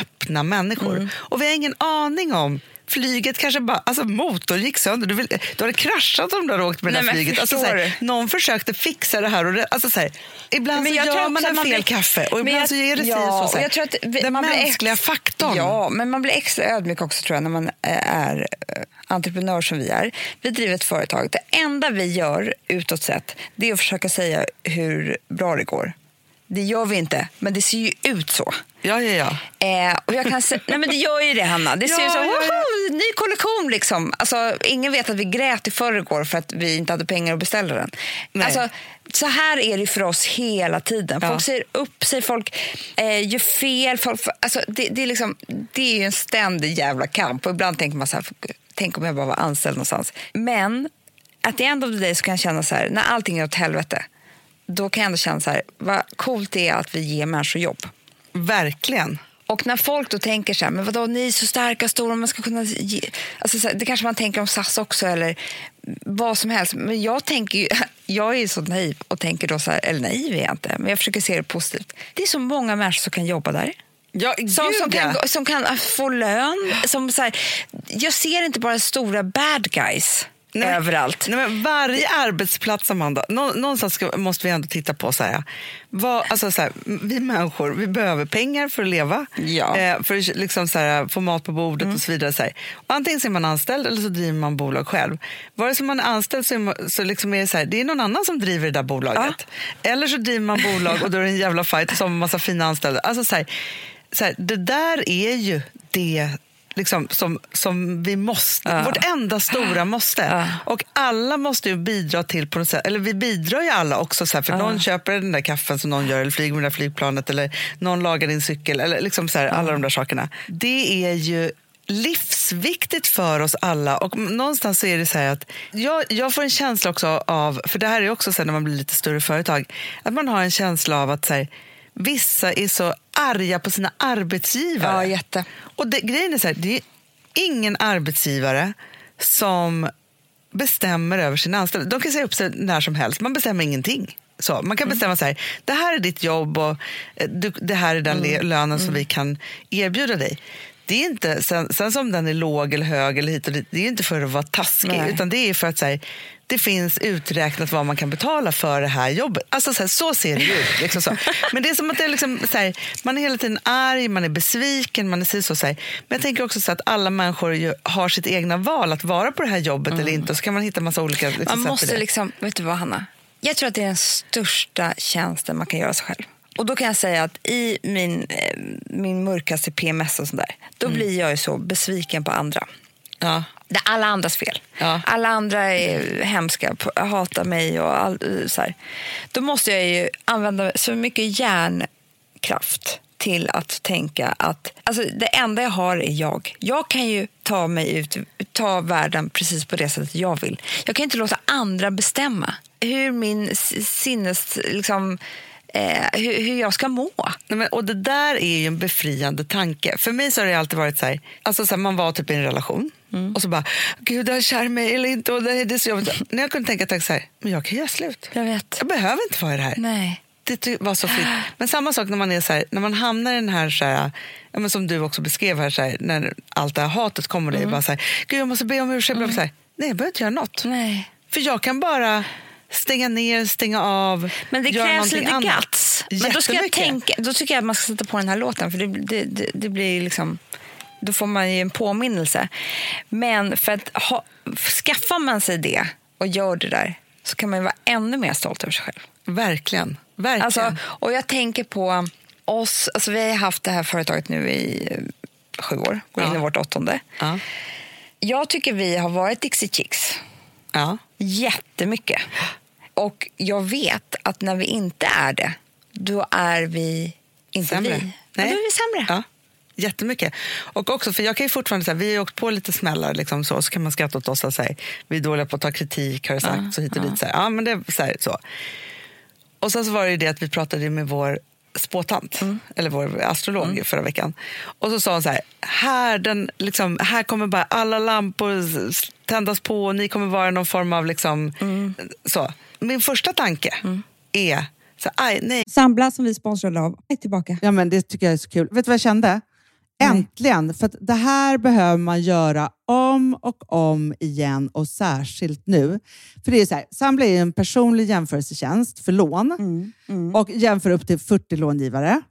Speaker 2: öppna människor.
Speaker 3: Mm.
Speaker 2: Och vi har ingen aning om Flyget kanske bara, alltså motorn gick sönder. Du, vill, du hade kraschat om du hade åkt med det
Speaker 3: Nej,
Speaker 2: där
Speaker 3: men
Speaker 2: flyget. Alltså, här, någon försökte fixa det här. Och det, alltså, så här, ibland
Speaker 3: Men
Speaker 2: så
Speaker 3: jag tror
Speaker 2: gör man en fel
Speaker 3: blir-
Speaker 2: kaffe och ibland
Speaker 3: jag-
Speaker 2: så är det
Speaker 3: ja,
Speaker 2: så. så här.
Speaker 3: jag tror att vi-
Speaker 2: Den
Speaker 3: man
Speaker 2: mänskliga
Speaker 3: ex-
Speaker 2: faktorn.
Speaker 3: Ja, men man blir extra ödmjuk också tror jag när man eh, är eh, entreprenör som vi är. Vi driver ett företag. Det enda vi gör utåt sett det är att försöka säga hur bra det går. Det gör vi inte, men det ser ju ut så.
Speaker 2: Ja, ja, ja.
Speaker 3: Eh, och jag kan se, nej men det gör ju det Hanna. Det ser
Speaker 2: Ja,
Speaker 3: ut som
Speaker 2: ja, ja.
Speaker 3: ny kollektion liksom. Alltså, ingen vet att vi grät i förrgår för att vi inte hade pengar att beställa den.
Speaker 2: Nej.
Speaker 3: Alltså, så här är det för oss hela tiden. Folk
Speaker 2: Ja.
Speaker 3: säger upp sig, folk eh, gör fel. Folk, alltså, det, det, är liksom, det är ju en ständig jävla kamp. Och ibland tänker man så här, tänk om jag bara var anställd någonstans. Men att the end of the day så kan jag känna så här, när allting är åt helvete, då kan jag ändå känna så här, vad coolt det är att vi ger människor jobb.
Speaker 2: Verkligen.
Speaker 3: Och när folk då tänker så här, men vadå, ni är så starka, stora, man ska kunna ge... Alltså så här, det kanske man tänker om SAS också eller vad som helst. Men jag tänker ju, jag är så naiv och tänker då så här, eller naiv är jag inte, men jag försöker se det positivt. Det är så många människor som kan jobba där.
Speaker 2: Ja,
Speaker 3: Som, som, kan, som kan äh, få lön. Som så här, jag ser inte bara stora bad guys
Speaker 2: Nej,
Speaker 3: överallt.
Speaker 2: Nej, men varje arbetsplats, Amanda, nå, någonstans ska, måste vi ändå titta på så här, vad, alltså så här, vi människor vi behöver pengar för att leva,
Speaker 3: Ja.
Speaker 2: eh, för att liksom så här, få mat på bordet och så vidare. Så antingen så är man anställd eller så driver man bolag själv. Vare sig man är anställd så är, man, så liksom är det så här, det är någon annan som driver det där bolaget. Eller så driver man bolag och då är det en jävla fight och så har man massa fina anställda. Alltså så så här, det där är ju det liksom, som, som vi måste,
Speaker 3: Ja.
Speaker 2: vårt enda stora måste.
Speaker 3: Ja.
Speaker 2: Och alla måste ju bidra till på något sätt, eller vi bidrar ju alla också, så här, för någon köper den där kaffen som någon gör, eller flyger med det där flygplanet, eller någon lagar din cykel, eller liksom så här, alla de där sakerna. Det är ju livsviktigt för oss alla och någonstans så är det så här att jag, jag får en känsla också av, för det här är också så när man blir lite större företag, att man har en känsla av att så här, vissa är så arga på sina arbetsgivare.
Speaker 3: Ja, jätte.
Speaker 2: Och det, grejen är så här, det är ingen arbetsgivare som bestämmer över sina anställda. De kan säga upp sig när som helst, man bestämmer ingenting. Så, man kan bestämma så här, det här är ditt jobb och eh, du, det här är den le- lönen som vi kan erbjuda dig. Det är inte, sen, sen som den är låg eller hög eller hit och dit, det är inte för att vara taskig
Speaker 3: Nej.
Speaker 2: utan det är för att så här, det finns uträknat vad man kan betala för det här jobbet. Alltså så, här, så ser det ut. Liksom så. Men det är som att det är liksom, så här, man är hela tiden arg, man är besviken, man är si så, så. Men jag tänker också så att alla människor har sitt egna val att vara på det här jobbet eller inte och så kan man hitta massa olika liksom,
Speaker 3: Man måste liksom, vet du vad Hanna? Jag tror att det är den största tjänsten man kan göra sig själv. Och då kan jag säga att i min, eh, min mörkaste PMS och sådär, då
Speaker 2: Mm.
Speaker 3: blir jag ju så besviken på andra.
Speaker 2: Ja.
Speaker 3: Det är alla andras fel.
Speaker 2: Ja.
Speaker 3: Alla andra är hemska, hatar mig och all, eh, så här. Då måste jag ju använda så mycket hjärnkraft till att tänka att alltså, det enda jag har är jag. Jag kan ju ta mig ut, ta världen precis på det sättet jag vill. Jag kan inte låta andra bestämma hur min sinnes... Liksom, eh, hur, hur jag ska må.
Speaker 2: Nej, men, och det där är ju en befriande tanke. För mig så har det alltid varit så här, alltså så här man var typ i en relation
Speaker 3: Mm.
Speaker 2: och så bara, gud är kär mig eller inte och det, är- det är så jobbigt. När jag kunde tänka, tänka så här, men jag kan göra slut.
Speaker 3: Jag vet.
Speaker 2: Jag behöver inte vara i det här.
Speaker 3: Nej.
Speaker 2: Det var så fint. Men samma sak när man är så här, när man hamnar i den här, så här ja, men som du också beskrev här, så här, när allt det här hatet kommer
Speaker 3: Mm.
Speaker 2: dig, bara så här, gud jag måste be om ursäkt. Mm. Så här, Nej, jag behöver inte göra något.
Speaker 3: Nej.
Speaker 2: För jag kan bara stänga ner, stänga av,
Speaker 3: Men det krävs lite
Speaker 2: annat.
Speaker 3: guts. Men då, ska jag tänka, då tycker jag att man ska sätta på den här låten för det, det, det, det blir liksom... Då får man ju en påminnelse. Men för att ha, skaffar man sig det och gör det där så kan man ju vara ännu mer stolt över sig själv.
Speaker 2: Verkligen. Verkligen.
Speaker 3: Alltså, och jag tänker på
Speaker 4: oss, alltså vi har haft det här företaget nu i eh, sju år, går in
Speaker 5: Ja.
Speaker 4: i vårt åttonde.
Speaker 5: Ja.
Speaker 4: Jag tycker vi har varit Dixie Chicks
Speaker 5: Ja.
Speaker 4: jättemycket. Och jag vet att när vi inte är det, då är vi inte
Speaker 5: Sämre.
Speaker 4: vi. Ja, då är vi sämre.
Speaker 5: Ja, jättemycket. Och också, för jag kan ju fortfarande säga, vi har åkt på lite smällar, liksom så, så kan man skratta åt oss och säga, vi är dåliga på att ta kritik, har det sagt, så hit och dit. Så här. Ja, men det så, här, så. Och sen så var det ju det att vi pratade med vår spåtant, eller vår astrolog förra veckan. Och så sa hon så här, här, den, liksom, här kommer bara alla lampor tändas på och ni kommer vara någon form av liksom, så. Min första tanke är, så, aj, nej,
Speaker 3: Sambla som vi sponsrade av är tillbaka.
Speaker 2: Ja, men det tycker jag är så kul. Vet du vad jag kände? Äntligen! För att det här behöver man göra om och om igen och särskilt nu. För det är så här, Sambla är en personlig jämförelsetjänst för lån
Speaker 3: Mm,
Speaker 2: och jämför upp till 40 långivare.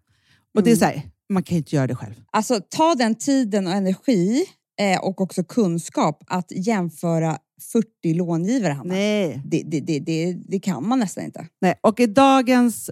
Speaker 2: Och det är så här, man kan ju inte göra det själv.
Speaker 3: Alltså ta den tiden och energi eh, och också kunskap att jämföra 40 långivare, Hanna.
Speaker 2: Nej.
Speaker 3: Det, det, det, det, det kan man nästan inte.
Speaker 2: Nej. Och i dagens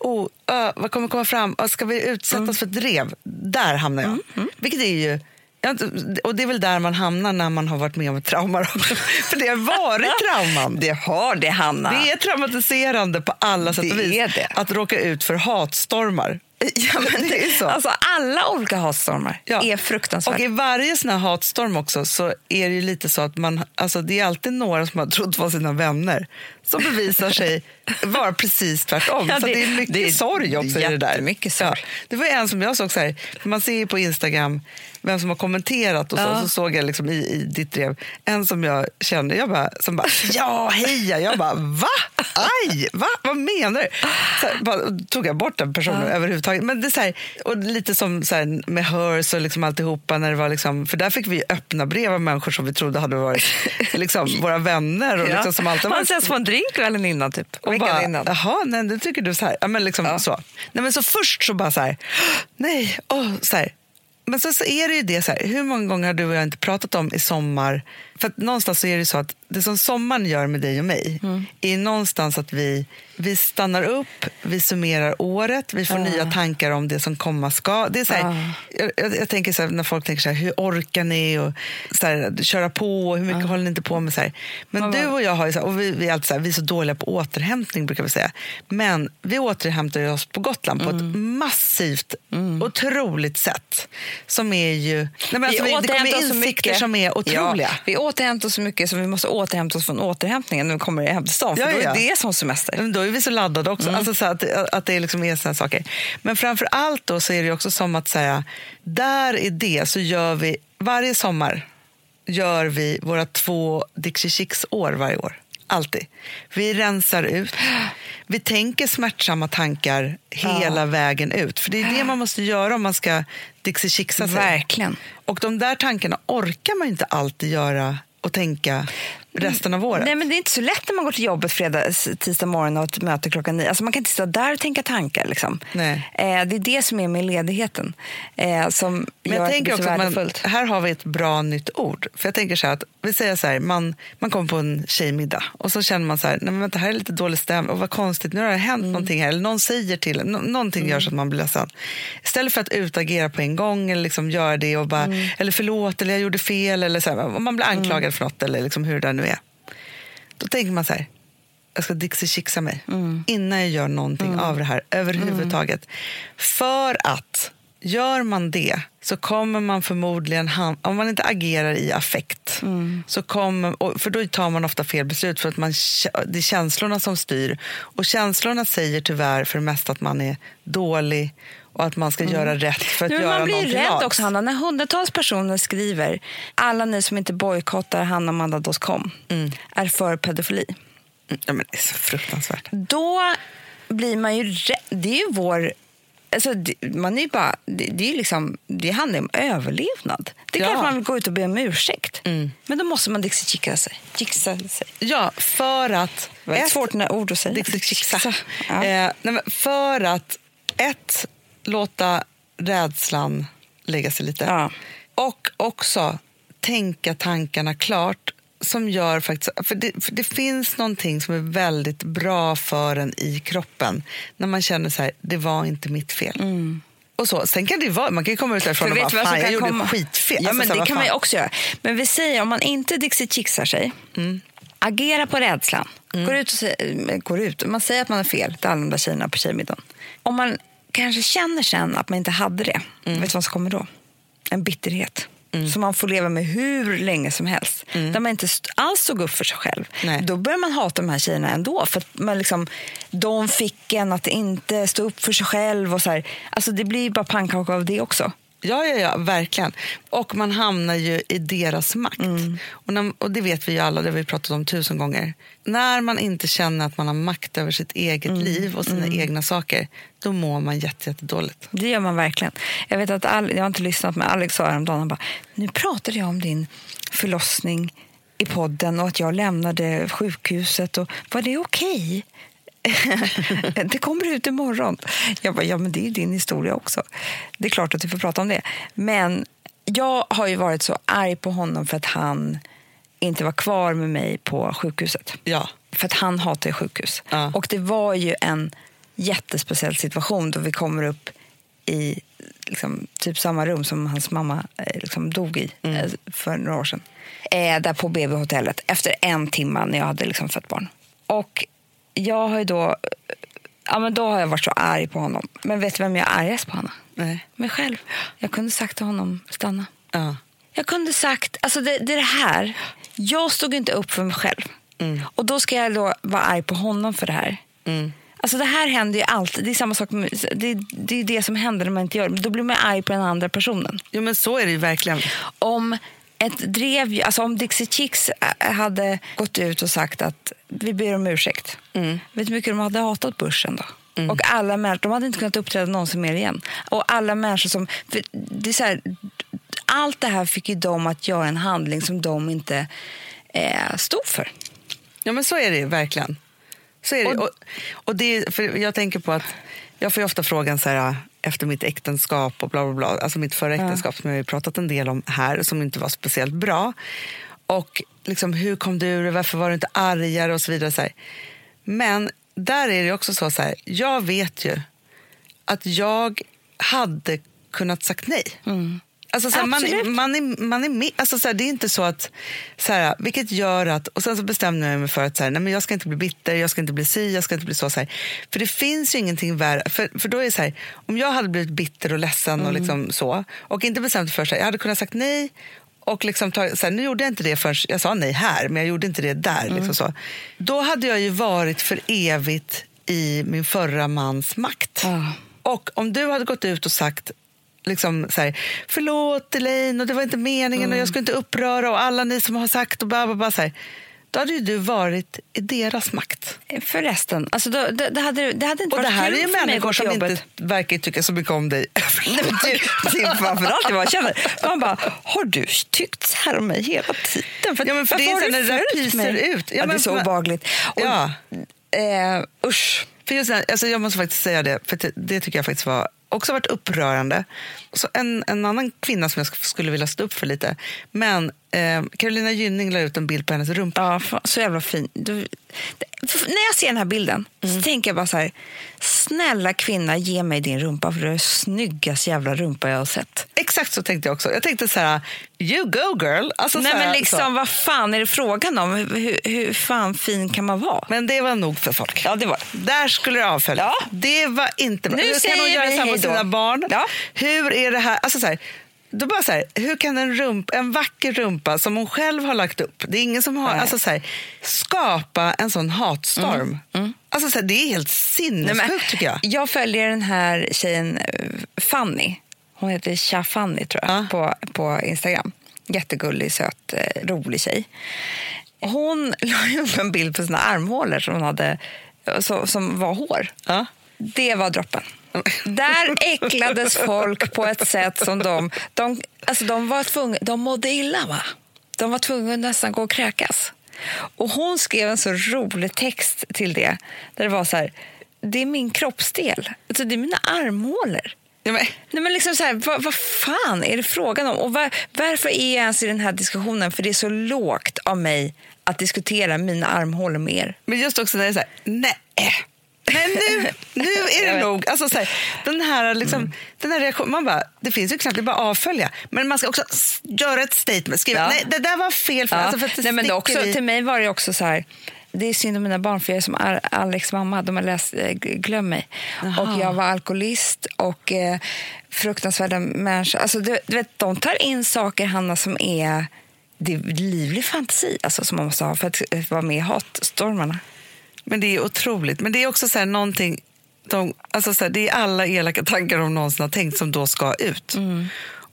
Speaker 5: Oh, ö, vad kommer komma fram? Ska vi utsättas
Speaker 4: Mm.
Speaker 5: för drev? Där hamnar jag. Vilket är ju... Och det är väl där man hamnar när man har varit med om ett trauma. för det har varit trauman.
Speaker 4: Det har det, Hanna.
Speaker 5: Det är traumatiserande på alla sätt och vis
Speaker 4: är det.
Speaker 5: att råka ut för hatstormar.
Speaker 4: Ja, men
Speaker 5: det är så.
Speaker 4: Alltså, alla olika hatstormar
Speaker 5: Ja.
Speaker 4: är fruktansvärt.
Speaker 5: Och i varje sån här hatstorm också så är det ju lite så att man, alltså det är alltid några som har trott vara sina vänner som bevisar sig vara precis tvärtom.
Speaker 4: Ja,
Speaker 5: så
Speaker 4: det-
Speaker 5: det, är mycket
Speaker 4: det är
Speaker 5: sorg också i det där.
Speaker 4: jättemycket sorg.
Speaker 5: Ja. Det var en som jag såg så här, man ser ju på Instagram vem som har kommenterat och så,
Speaker 4: Ja.
Speaker 5: så såg jag liksom i, i ditt drev en som jag kände, jag bara, som bara ja heja, jag bara va? Aj, va? Vad menar du? Så här, bara, tog jag bort den personen överhuvudtaget. Men det är så här, och lite som så här, med Hers och liksom alltihopa, när det var liksom, för där fick vi öppna brev av människor som vi trodde hade varit liksom, våra vänner. Och
Speaker 4: Ja.
Speaker 5: liksom, som alltid
Speaker 4: Man
Speaker 5: varit-
Speaker 4: ses på en drink kvällen innan, typ.
Speaker 5: och
Speaker 4: Veckan
Speaker 5: bara,
Speaker 4: innan.
Speaker 5: Jaha, nej, det tycker du så här. Ja, men liksom så. Nej, men så först så bara så här, nej, åh, så här. Men så, så är det ju det så här, hur många gånger har du och jag inte pratat om i sommar? För att någonstans så är det så att
Speaker 2: det som sommaren gör med dig och mig
Speaker 3: Mm.
Speaker 2: är någonstans att vi, vi stannar upp, vi summerar året, vi får nya tankar om det som komma ska. Det är så här,
Speaker 3: Ja.
Speaker 2: jag, jag, tänker så här, när folk tänker så här, hur orkar ni och så här, köra på och hur mycket håller ni inte på med? Så här. Men
Speaker 3: Man
Speaker 2: du och jag har ju så och vi, vi, är alltid så vi är så dåliga på återhämtning brukar vi säga. Men vi återhämtar ju oss på Gotland på
Speaker 3: Mm.
Speaker 2: ett massivt, otroligt sätt. Som är ju... Nej, men alltså, vi, det kommer insikter som är otroliga.
Speaker 3: Ja, vi återhämtar oss så mycket så vi måste återhämta oss från återhämtningen när vi kommer hem till stan. För
Speaker 2: Ja,
Speaker 3: då
Speaker 2: ja.
Speaker 3: är det som semester.
Speaker 2: Men Då är vi så laddade också.
Speaker 3: Mm.
Speaker 2: Alltså så att, att det liksom är såna saker. Men framför allt då så är det också som att säga, där i det så gör vi, varje sommar gör vi våra två Dixie Chicks-år varje år. Alltid. Vi rensar ut. Vi tänker smärtsamma tankar hela vägen ut. För det är det man måste göra om man ska Dixie Chicksa sig.
Speaker 3: Verkligen.
Speaker 2: Och de där tankarna orkar man inte alltid göra och tänka resten av året.
Speaker 3: Nej, men det är inte så lätt när man går till jobbet fredag, tisdag morgon och har ett möte klockan nio. Alltså man kan inte sitta där och tänka tankar. Liksom.
Speaker 2: Nej.
Speaker 3: Eh, det är det som är med ledigheten. Eh, som
Speaker 2: Men jag tänker också att man, här har vi ett bra nytt ord. För jag tänker så att, vi säger så här, man, man kommer på en tjejmiddag och så känner man så här, nej men vänta, här är lite dålig stämning och vad konstigt, nu har det hänt
Speaker 3: Mm.
Speaker 2: någonting här, eller någon säger till nå- någonting gör så att man blir ledsen. Istället för att utagera på en gång eller liksom göra det och bara,
Speaker 3: Mm.
Speaker 2: eller förlåt, eller jag gjorde fel, eller så här, om man blir anklagad för något eller liksom hur det nu är. Då tänker man så här, jag ska Dixie chicksa mig
Speaker 3: Mm.
Speaker 2: innan jag gör någonting av det här överhuvudtaget. För att gör man det så kommer man förmodligen, om man inte agerar i affekt,
Speaker 3: Mm.
Speaker 2: så kommer, för då tar man ofta fel beslut för att man, det är känslorna som styr. Och känslorna säger tyvärr för det mesta att man är dålig och att man ska göra rätt för att
Speaker 3: Mm. Men
Speaker 2: göra
Speaker 3: man blir
Speaker 2: någonting
Speaker 3: rädd också, Hanna. När hundratals personer skriver alla ni som inte bojkottar hannamanda.com är för pedofili.
Speaker 2: Mm, Ja, men det är så fruktansvärt.
Speaker 3: Då blir man ju rädd. Det är ju vår... Alltså, det, man är ju bara, det, det, är liksom, det handlar om överlevnad. Det är
Speaker 2: Ja.
Speaker 3: klart man vill gå ut och be om ursäkt.
Speaker 2: Mm.
Speaker 3: Men då måste man dixie sig. Chixa sig.
Speaker 2: Ja, för att...
Speaker 3: Väldigt
Speaker 2: ett-
Speaker 3: svårt när ord att säga.
Speaker 2: Dixie Chicksa.
Speaker 3: Ja.
Speaker 2: Eh, för att, ett, låta rädslan lägga sig lite.
Speaker 3: Ja.
Speaker 2: Och också tänka tankarna klart. Som gör faktiskt, för det, för det finns någonting som är väldigt bra för en i kroppen. När man känner så här, det var inte mitt fel. Och så. Sen kan det vara, man kan komma ut därifrån och
Speaker 3: Mm.
Speaker 2: Bara, fan jag gjorde
Speaker 3: komma?
Speaker 2: skitfel.
Speaker 3: Ja,
Speaker 2: Alltså,
Speaker 3: men det kan man ju också göra. Men vi säger om man inte Dixie Chicksar sig,
Speaker 2: Mm.
Speaker 3: agera på rädslan. Går ut och säger, eh, går ut. Man säger att man har fel till alla de där tjejerna på tjejmiddagen. Om man kanske känner sen att man inte hade det,
Speaker 2: Mm.
Speaker 3: vet du vad som kommer då? En bitterhet. Som man får leva med hur länge som helst. Där man inte alls stod upp för sig själv.
Speaker 2: Mm. Nej.
Speaker 3: Då börjar man hata de här tjejerna ändå. För att man liksom, de fick en att inte stå upp för sig själv. Och så här. Alltså det blir bara pannkaka av det också.
Speaker 2: Ja, ja, ja, verkligen. Och man hamnar ju i deras makt. Och, när, och det vet vi ju alla, det har vi pratat om tusen gånger. När man inte känner att man har makt över sitt eget liv och sina egna saker, då mår man jätte, jättedåligt.
Speaker 3: Det gör man verkligen. Jag vet att Al- jag har inte lyssnat med Alex sa häromdagen, han bara, nu pratade jag om din förlossning i podden och att jag lämnade sjukhuset. Och, var det okej? det kommer ut imorgon. Jag bara, ja men det är ju din historia också. Det är klart att du får prata om det. Men jag har ju varit så arg på honom för att han inte var kvar med mig på sjukhuset.
Speaker 2: Ja.
Speaker 3: För att han hatar ju sjukhus.
Speaker 2: Ja.
Speaker 3: Och det var ju en jättespeciell situation då vi kommer upp i liksom, typ samma rum som hans mamma eh, liksom, dog i eh, för några år sedan. Eh, där på BB-hotellet efter en timme när jag hade liksom, fött barn. Och jag har ju då, ja, men då har jag varit så arg på honom. Men vet du vem jag är argast på, Hanna?
Speaker 2: Nej.
Speaker 3: Mig själv. Jag kunde sagt till honom, stanna.
Speaker 2: Ja.
Speaker 3: Jag kunde sagt, alltså det, det är det här. Jag stod inte upp för mig själv. Och då ska jag då vara arg på honom för det här. Alltså det här händer ju alltid. Det är samma sak med, det, det är det som händer när man inte gör det. Då blir man arg på den andra personen.
Speaker 2: Jo, men så är det ju verkligen.
Speaker 3: Om ett drev, alltså om Dixie Chicks äh, hade gått ut och sagt att vi ber om ursäkt. Vet du hur mycket de hade hatat börsen då? Och alla människor, de hade inte kunnat uppträda någonsin mer igen. Och alla människor som... Det är så här, allt det här fick ju dem att göra en handling som de inte eh, stod för.
Speaker 2: Ja, men så är det ju verkligen. Så är det.
Speaker 3: Och-
Speaker 2: Och, det, för jag tänker på att jag får ju ofta frågan så här, efter mitt äktenskap och bla bla bla, alltså mitt förra äktenskap som jag har pratat en del om här, som inte var speciellt bra. Och liksom, hur kom du ur det? Varför var du inte argare? och så vidare. Så här. Men där är det också så, så här, jag vet ju att jag hade kunnat sagt nej. Alltså, så här, man, man, är, man är med. Alltså, så här, det är inte så att... Så här, vilket gör att... Och sen så bestämde jag mig för att så här, nej, men jag ska inte bli bitter, jag ska inte bli si, jag ska inte bli så. så här. För det finns ju ingenting värre. För, för då är så om jag hade blivit bitter och ledsen och liksom så och inte bestämt för sig, jag hade kunnat sagt nej och liksom ta, så här, nu gjorde jag inte det förrän jag sa nej här, men jag gjorde inte det där. Liksom så. Då hade jag ju varit för evigt i min förra mans makt.
Speaker 3: Ja.
Speaker 2: Och om du hade gått ut och sagt liksom så här, förlåt Elaine och det var inte meningen och jag skulle inte uppröra och alla ni som har sagt och bla bla bla. Så här, då hade ju du varit i deras makt.
Speaker 3: Förresten, alltså då, det, det, hade, det hade inte
Speaker 2: Och det
Speaker 3: varit
Speaker 2: här
Speaker 3: kul
Speaker 2: är ju
Speaker 3: för
Speaker 2: människor som
Speaker 3: jobbet.
Speaker 2: inte verkar tycka så mycket om dig.
Speaker 3: Det framförallt vad jag känner. Man bara, har du tyckt så här om mig hela tiden?
Speaker 2: Ja, men för det är
Speaker 3: har
Speaker 2: när det pyser ut. Ja,
Speaker 3: Ja, det är så
Speaker 2: för-
Speaker 3: obehagligt. Och,
Speaker 2: Ja.
Speaker 3: eh, usch.
Speaker 2: För just det, här, alltså jag måste faktiskt säga det, för det, det tycker jag faktiskt var också varit upprörande. Så en, en annan kvinna som jag sk- skulle vilja stå upp för lite. Men eh, Carolina Gynning la ut en bild på hennes rumpa.
Speaker 3: Ja, fan, så jävla fin. Du, när jag ser den här bilden
Speaker 2: Mm.
Speaker 3: så tänker jag bara så här. Snälla kvinna, ge mig din rumpa för det är den snyggaste jävla rumpa jag har sett.
Speaker 2: Exakt så tänkte jag också. Jag tänkte så här, you go girl. Alltså,
Speaker 3: Nej
Speaker 2: här,
Speaker 3: men liksom,
Speaker 2: så.
Speaker 3: vad fan är det frågan om? Hur, hur, fan fin kan man vara?
Speaker 2: Men det var nog för folk.
Speaker 3: Ja, det var
Speaker 2: Där skulle det avföljas.
Speaker 3: Ja.
Speaker 2: Det var inte bra.
Speaker 3: Nu
Speaker 2: hur kan
Speaker 3: säger
Speaker 2: hon göra så här mot
Speaker 3: då.
Speaker 2: sina barn?
Speaker 3: Ja.
Speaker 2: Hur är det här? Alltså så här då bara så här, hur kan en, rump, en vacker rumpa som hon själv har lagt upp, det är ingen som har,
Speaker 3: Nej.
Speaker 2: alltså så här, skapa en sån hatstorm? Alltså så här, det är helt
Speaker 3: Mm,
Speaker 2: sinnessjukt tycker jag.
Speaker 3: Jag följer den här tjejen eh, Fanny. Hon heter Cha Fanny tror jag,
Speaker 2: Ja.
Speaker 3: på, på Instagram. Jättegullig, söt, eh, rolig tjej. Hon la upp en bild på sina armhålor som, hon hade, så, som var hår.
Speaker 2: Ja.
Speaker 3: Det var droppen. Där äcklades folk på ett sätt som de... De, alltså de, var tvungna, de mådde illa, va? De var tvungna att nästan gå och kräkas. Och hon skrev en så rolig text till det. Där det var så här... Det är min kroppsdel. Alltså det är mina armhålor.
Speaker 2: Ja, men,
Speaker 3: Nej, men liksom så här, vad, vad fan är det frågan om? Och var, varför är jag ens i den här diskussionen? För det är så lågt av mig att diskutera mina armhålor med er.
Speaker 2: men just också när det är så här, nej. Men nu, nu är det nog. Alltså så här, den här, liksom, den här reaktionen, man bara, det finns ju är bara avfölja. Men man ska också göra ett statement, skriva,
Speaker 3: Ja.
Speaker 2: nej det där var fel. För,
Speaker 3: Ja.
Speaker 2: alltså för att det
Speaker 3: Nej, men det också,
Speaker 2: i-
Speaker 3: till mig var det också så här... Det är synd om mina barn, för jag är som Alex mamma. De har läst eh, Glöm mig. Och jag var alkoholist och eh, fruktansvärda människor. Alltså, du, du vet, de tar in saker, Hanna, som är... Det är livlig fantasi alltså, som man måste ha för att vara med i hatstormarna.
Speaker 2: Men det är otroligt. Men det är också så här någonting, de, alltså så här, det är alla elaka tankar de någonsin har tänkt som då ska ut.
Speaker 3: Mm.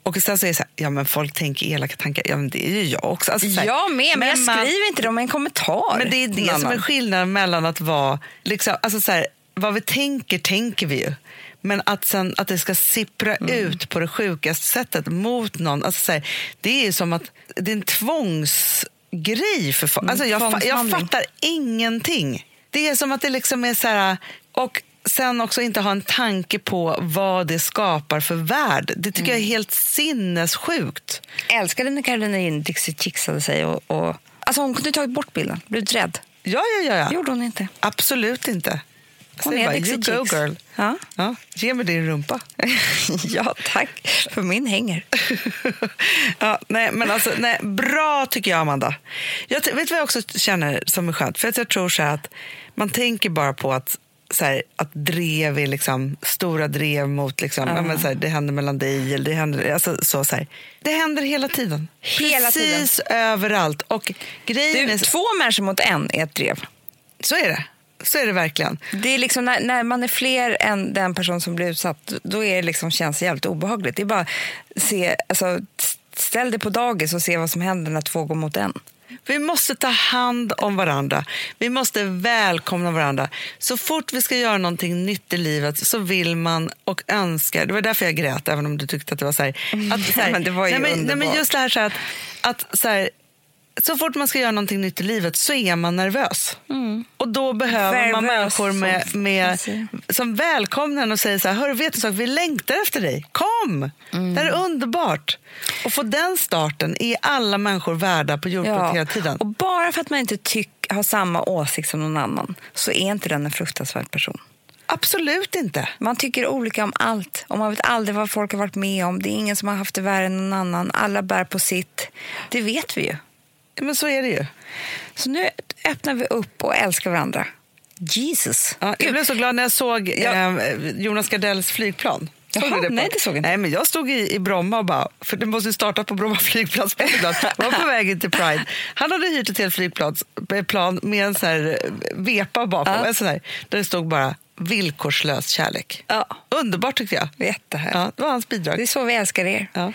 Speaker 2: Och sen så är det så här, ja men folk tänker elaka tankar, ja men det är ju jag också. Alltså, så här,
Speaker 3: Jag med, men, jag
Speaker 2: man-
Speaker 3: skriver inte dem i en kommentar.
Speaker 2: Men det är det som är skillnaden mellan att vara, liksom, alltså så här, vad vi tänker, tänker vi ju. Men att, sen, att det ska sippra
Speaker 3: Mm.
Speaker 2: ut på det sjukaste sättet mot någon, alltså så här, det är som att det är en tvångsgrej för folk. Alltså jag, fa- jag fattar ingenting. Det är som att det liksom är så här, och sen också inte ha en tanke på vad det skapar för värld. Det tycker jag är helt sinnessjukt.
Speaker 3: älskade när Carolina in Dixie chixade sig. Och, och, alltså hon kunde tagit bort bilden. Blev du rädd?
Speaker 2: Ja, ja, ja.
Speaker 3: Det
Speaker 2: ja.
Speaker 3: gjorde hon inte.
Speaker 2: Absolut inte.
Speaker 3: Hon
Speaker 2: bara,
Speaker 3: Dixie
Speaker 2: you go girl.
Speaker 3: Ja.
Speaker 2: Ja, ge mig din rumpa.
Speaker 3: ja, tack. För min hänger.
Speaker 2: ja, nej, men alltså, nej, bra tycker jag, Amanda. Jag, vet vad jag också känner som är skönt? För att jag tror så att man tänker bara på att så här, att drev är liksom stora drev mot liksom, ja, men så här, det händer mellan dig eller det händer, alltså, så, så här. Det händer hela tiden.
Speaker 3: Hela
Speaker 2: Precis överallt. Och grejen
Speaker 3: Du,
Speaker 2: är,
Speaker 3: två människor mot en är ett drev.
Speaker 2: så är det. Så är det verkligen.
Speaker 3: Det är liksom när, när man är fler än den person som blir utsatt, då är det liksom, känns det jävligt obehagligt. Det är bara se, alltså, ställ dig på dagis och se vad som händer när två går mot en.
Speaker 2: Vi måste ta hand om varandra. Vi måste välkomna varandra. Så fort vi ska göra någonting nytt i livet så vill man och önskar... Det var därför jag grät, även om du tyckte att det var så här... Att, så här
Speaker 3: Men det var ju
Speaker 2: nej, men, nej, men just det här, så här att, att så här, så fort man ska göra någonting nytt i livet så är man nervös. Och då behöver man
Speaker 3: Nervös,
Speaker 2: människor med,
Speaker 3: som
Speaker 2: med,
Speaker 3: man
Speaker 2: som välkomnar en och säger så här, hörru vet du sak, vi längtar efter dig. Kom! Det här är underbart. Och få den starten är alla människor värda på jordklotet hela tiden.
Speaker 3: Och bara för att man inte tyck, har samma åsikt som någon annan så är inte den en fruktansvärd person.
Speaker 2: Absolut inte.
Speaker 3: Man tycker olika om allt och man vet aldrig vad folk har varit med om. Det är ingen som har haft det värre än någon annan. Alla bär på sitt. Det vet vi ju.
Speaker 2: Men så är det ju.
Speaker 3: Så nu öppnar vi upp och älskar varandra. Jesus.
Speaker 2: Ja, jag blev så glad när jag såg eh, Jonas Gardells flygplan. Såg
Speaker 3: Jaha,
Speaker 2: på?
Speaker 3: nej, det såg jag inte.
Speaker 2: Nej, men jag stod i, i Bromma och bara, för det måste starta på Bromma flygplats. på var på väg in till Pride. Han hade hyrt ett helt flygplan plan med en sån här eh, vepa bakom,
Speaker 3: Ja.
Speaker 2: en sån här, där det stod bara villkorslös kärlek.
Speaker 3: Ja.
Speaker 2: Underbart tyckte jag.
Speaker 3: Jättehärligt.
Speaker 2: Ja, det var hans bidrag.
Speaker 3: Det är så vi älskar er.
Speaker 2: Ja.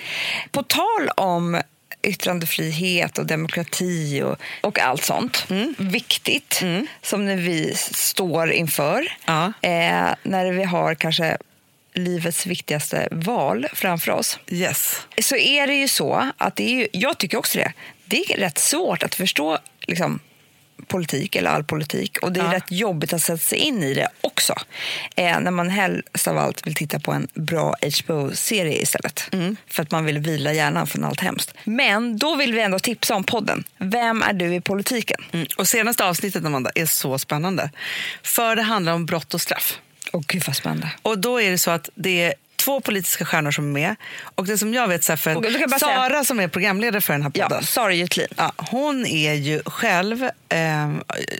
Speaker 3: På tal om yttrandefrihet och demokrati och, och allt sånt.
Speaker 2: Mm.
Speaker 3: Viktigt, som när vi står inför.
Speaker 2: Ja.
Speaker 3: Eh, när vi har kanske livets viktigaste val framför oss.
Speaker 2: Yes.
Speaker 3: Så är det ju så att det är ju, jag tycker också det. Det är rätt svårt att förstå liksom, politik eller all politik och det är
Speaker 2: Ja.
Speaker 3: rätt jobbigt att sätta sig in i det också. Eh, när man helst av allt vill titta på en bra HBO-serie istället.
Speaker 2: Mm.
Speaker 3: För att man vill vila hjärnan från allt hemskt. Men då vill vi ändå tipsa om podden. Vem är du i politiken?
Speaker 2: Mm. Och senaste avsnittet, Amanda, är så spännande. För det handlar om brott och straff.
Speaker 3: Åh gud vad spännande.
Speaker 2: Och då är det så att det två politiska stjärnor som är med. Och det som jag vet, så här, för Sara
Speaker 3: säga-
Speaker 2: som är programledare för den här podden.
Speaker 3: Ja, Sara Jutlin.
Speaker 2: Ja, hon är ju själv eh,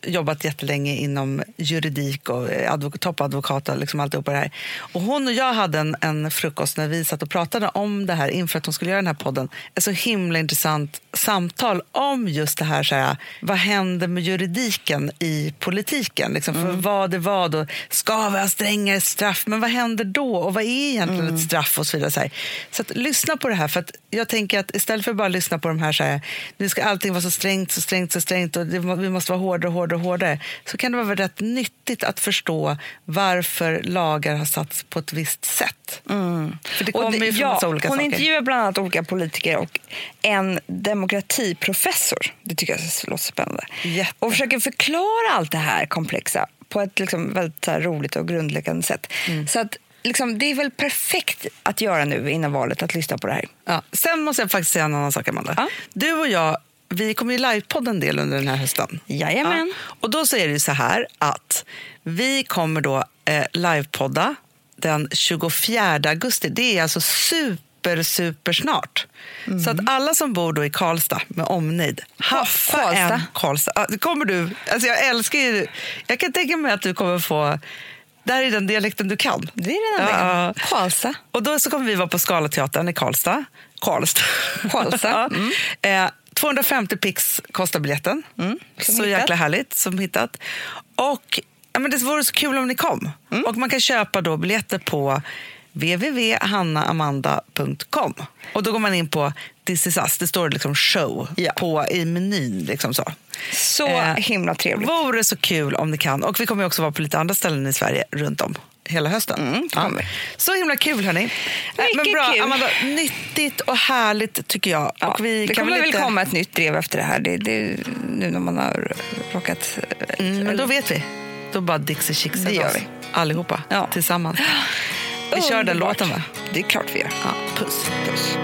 Speaker 2: jobbat jättelänge inom juridik och eh, advok- toppadvokat och liksom alltihopa det här. Och hon och jag hade en, en frukost när vi satt och pratade om det här inför att hon skulle göra den här podden. Ett så himla intressant samtal om just det här, så här vad händer med juridiken i politiken? Liksom, för vad är vad och ska vi ha strängare straff? Men vad händer då? Och vad är egentligen ett straff? och så vidare. Så, så att, lyssna på det här. För att jag tänker att istället för att bara lyssna på de här, så här nu ska allting vara så strängt, så strängt, så strängt och det, vi måste vara hårdare, hårdare, hårdare. Så kan det vara rätt nyttigt att förstå varför lagar har satts på ett visst sätt. För det
Speaker 3: Och
Speaker 2: kommer
Speaker 3: det-
Speaker 2: ju från
Speaker 3: ja,
Speaker 2: massa olika
Speaker 3: hon
Speaker 2: saker.
Speaker 3: intervjuar bland annat olika politiker och en demokratiprofessor. Det tycker jag låter spännande.
Speaker 2: Jätte.
Speaker 3: Och försöker förklara allt det här komplexa på ett liksom väldigt roligt och grundläggande sätt.
Speaker 2: Mm.
Speaker 3: Så att, liksom, det är väl perfekt att göra nu innan valet, att lyssna på det här.
Speaker 2: Ja. Sen måste jag faktiskt säga en annan sak, Amanda.
Speaker 3: Ja.
Speaker 2: Du och jag vi kommer ju livepodda en del under den här hösten.
Speaker 3: Jajamän.
Speaker 2: Och då så är det så här att vi kommer då eh, livepodda den 24 augusti. Det är alltså super, super snart.
Speaker 3: Mm.
Speaker 2: Så att alla som bor då i Karlstad med omnejd, haffa
Speaker 3: Karlstad?
Speaker 2: en Karlstad. Ja, kommer du, alltså jag älskar ju, jag kan tänka mig att du kommer få, det här är den dialekten du kan.
Speaker 3: Det är redan
Speaker 2: Ja.
Speaker 3: Karlstad.
Speaker 2: Och då så kommer vi vara på Scalateatern i Karlstad. Karlstad.
Speaker 3: Karlstad,
Speaker 2: Ja. Eh, 250 pix kostar biljetten.
Speaker 3: Mm.
Speaker 2: så
Speaker 3: hittat.
Speaker 2: jäkla härligt. Som hittat. Och ja, men Det vore så kul om ni kom.
Speaker 3: Mm.
Speaker 2: Och Man kan köpa då biljetter på www.hannaamanda.com. Och Då går man in på This is us. Det står liksom show
Speaker 3: Ja.
Speaker 2: på, i menyn. Liksom så.
Speaker 3: Så
Speaker 2: Eh,
Speaker 3: himla trevligt.
Speaker 2: Vore så kul om ni kan. Och Vi kommer också vara på lite andra ställen i Sverige runt om hela hösten.
Speaker 3: Mm, vi.
Speaker 2: Så himla kul, hörni. Men
Speaker 3: Mycket
Speaker 2: bra,
Speaker 3: kul.
Speaker 2: Amanda, nyttigt och härligt tycker jag.
Speaker 3: Ja,
Speaker 2: och vi
Speaker 3: det
Speaker 2: kan
Speaker 3: kommer väl
Speaker 2: inte...
Speaker 3: komma ett nytt drev efter det här. Det, det, nu när man har råkat...
Speaker 2: Mm, men då vet vi. Då bara Dixie Chicks oss.
Speaker 3: vi.
Speaker 2: Allihopa,
Speaker 3: Ja.
Speaker 2: tillsammans. Vi kör den låten, va?
Speaker 3: Det är klart vi gör.
Speaker 2: Ja, puss.
Speaker 3: Puss.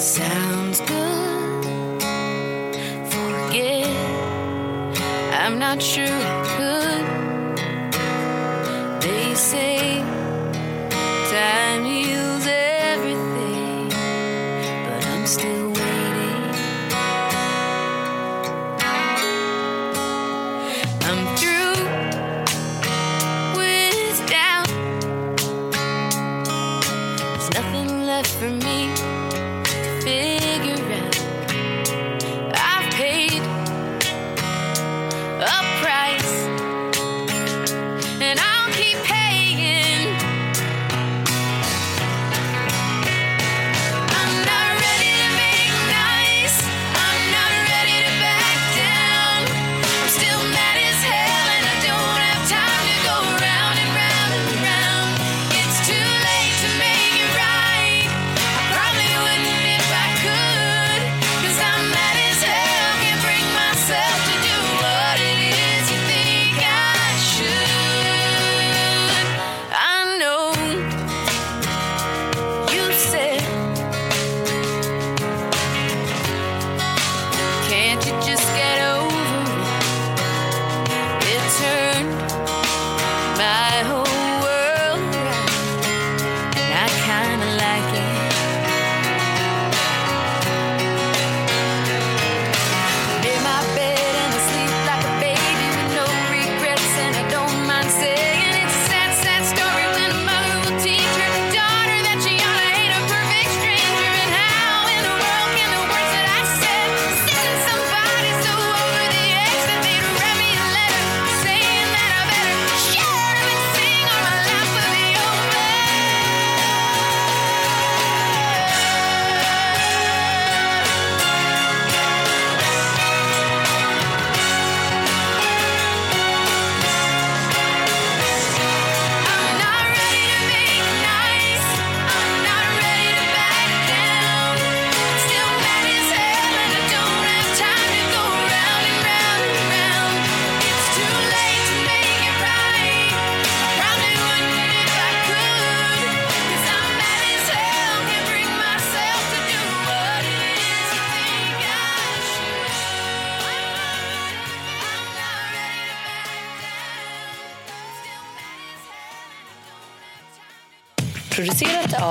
Speaker 6: Sounds good. Forget, I'm not sure I could. They say time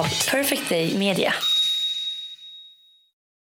Speaker 1: Perfect Day Media.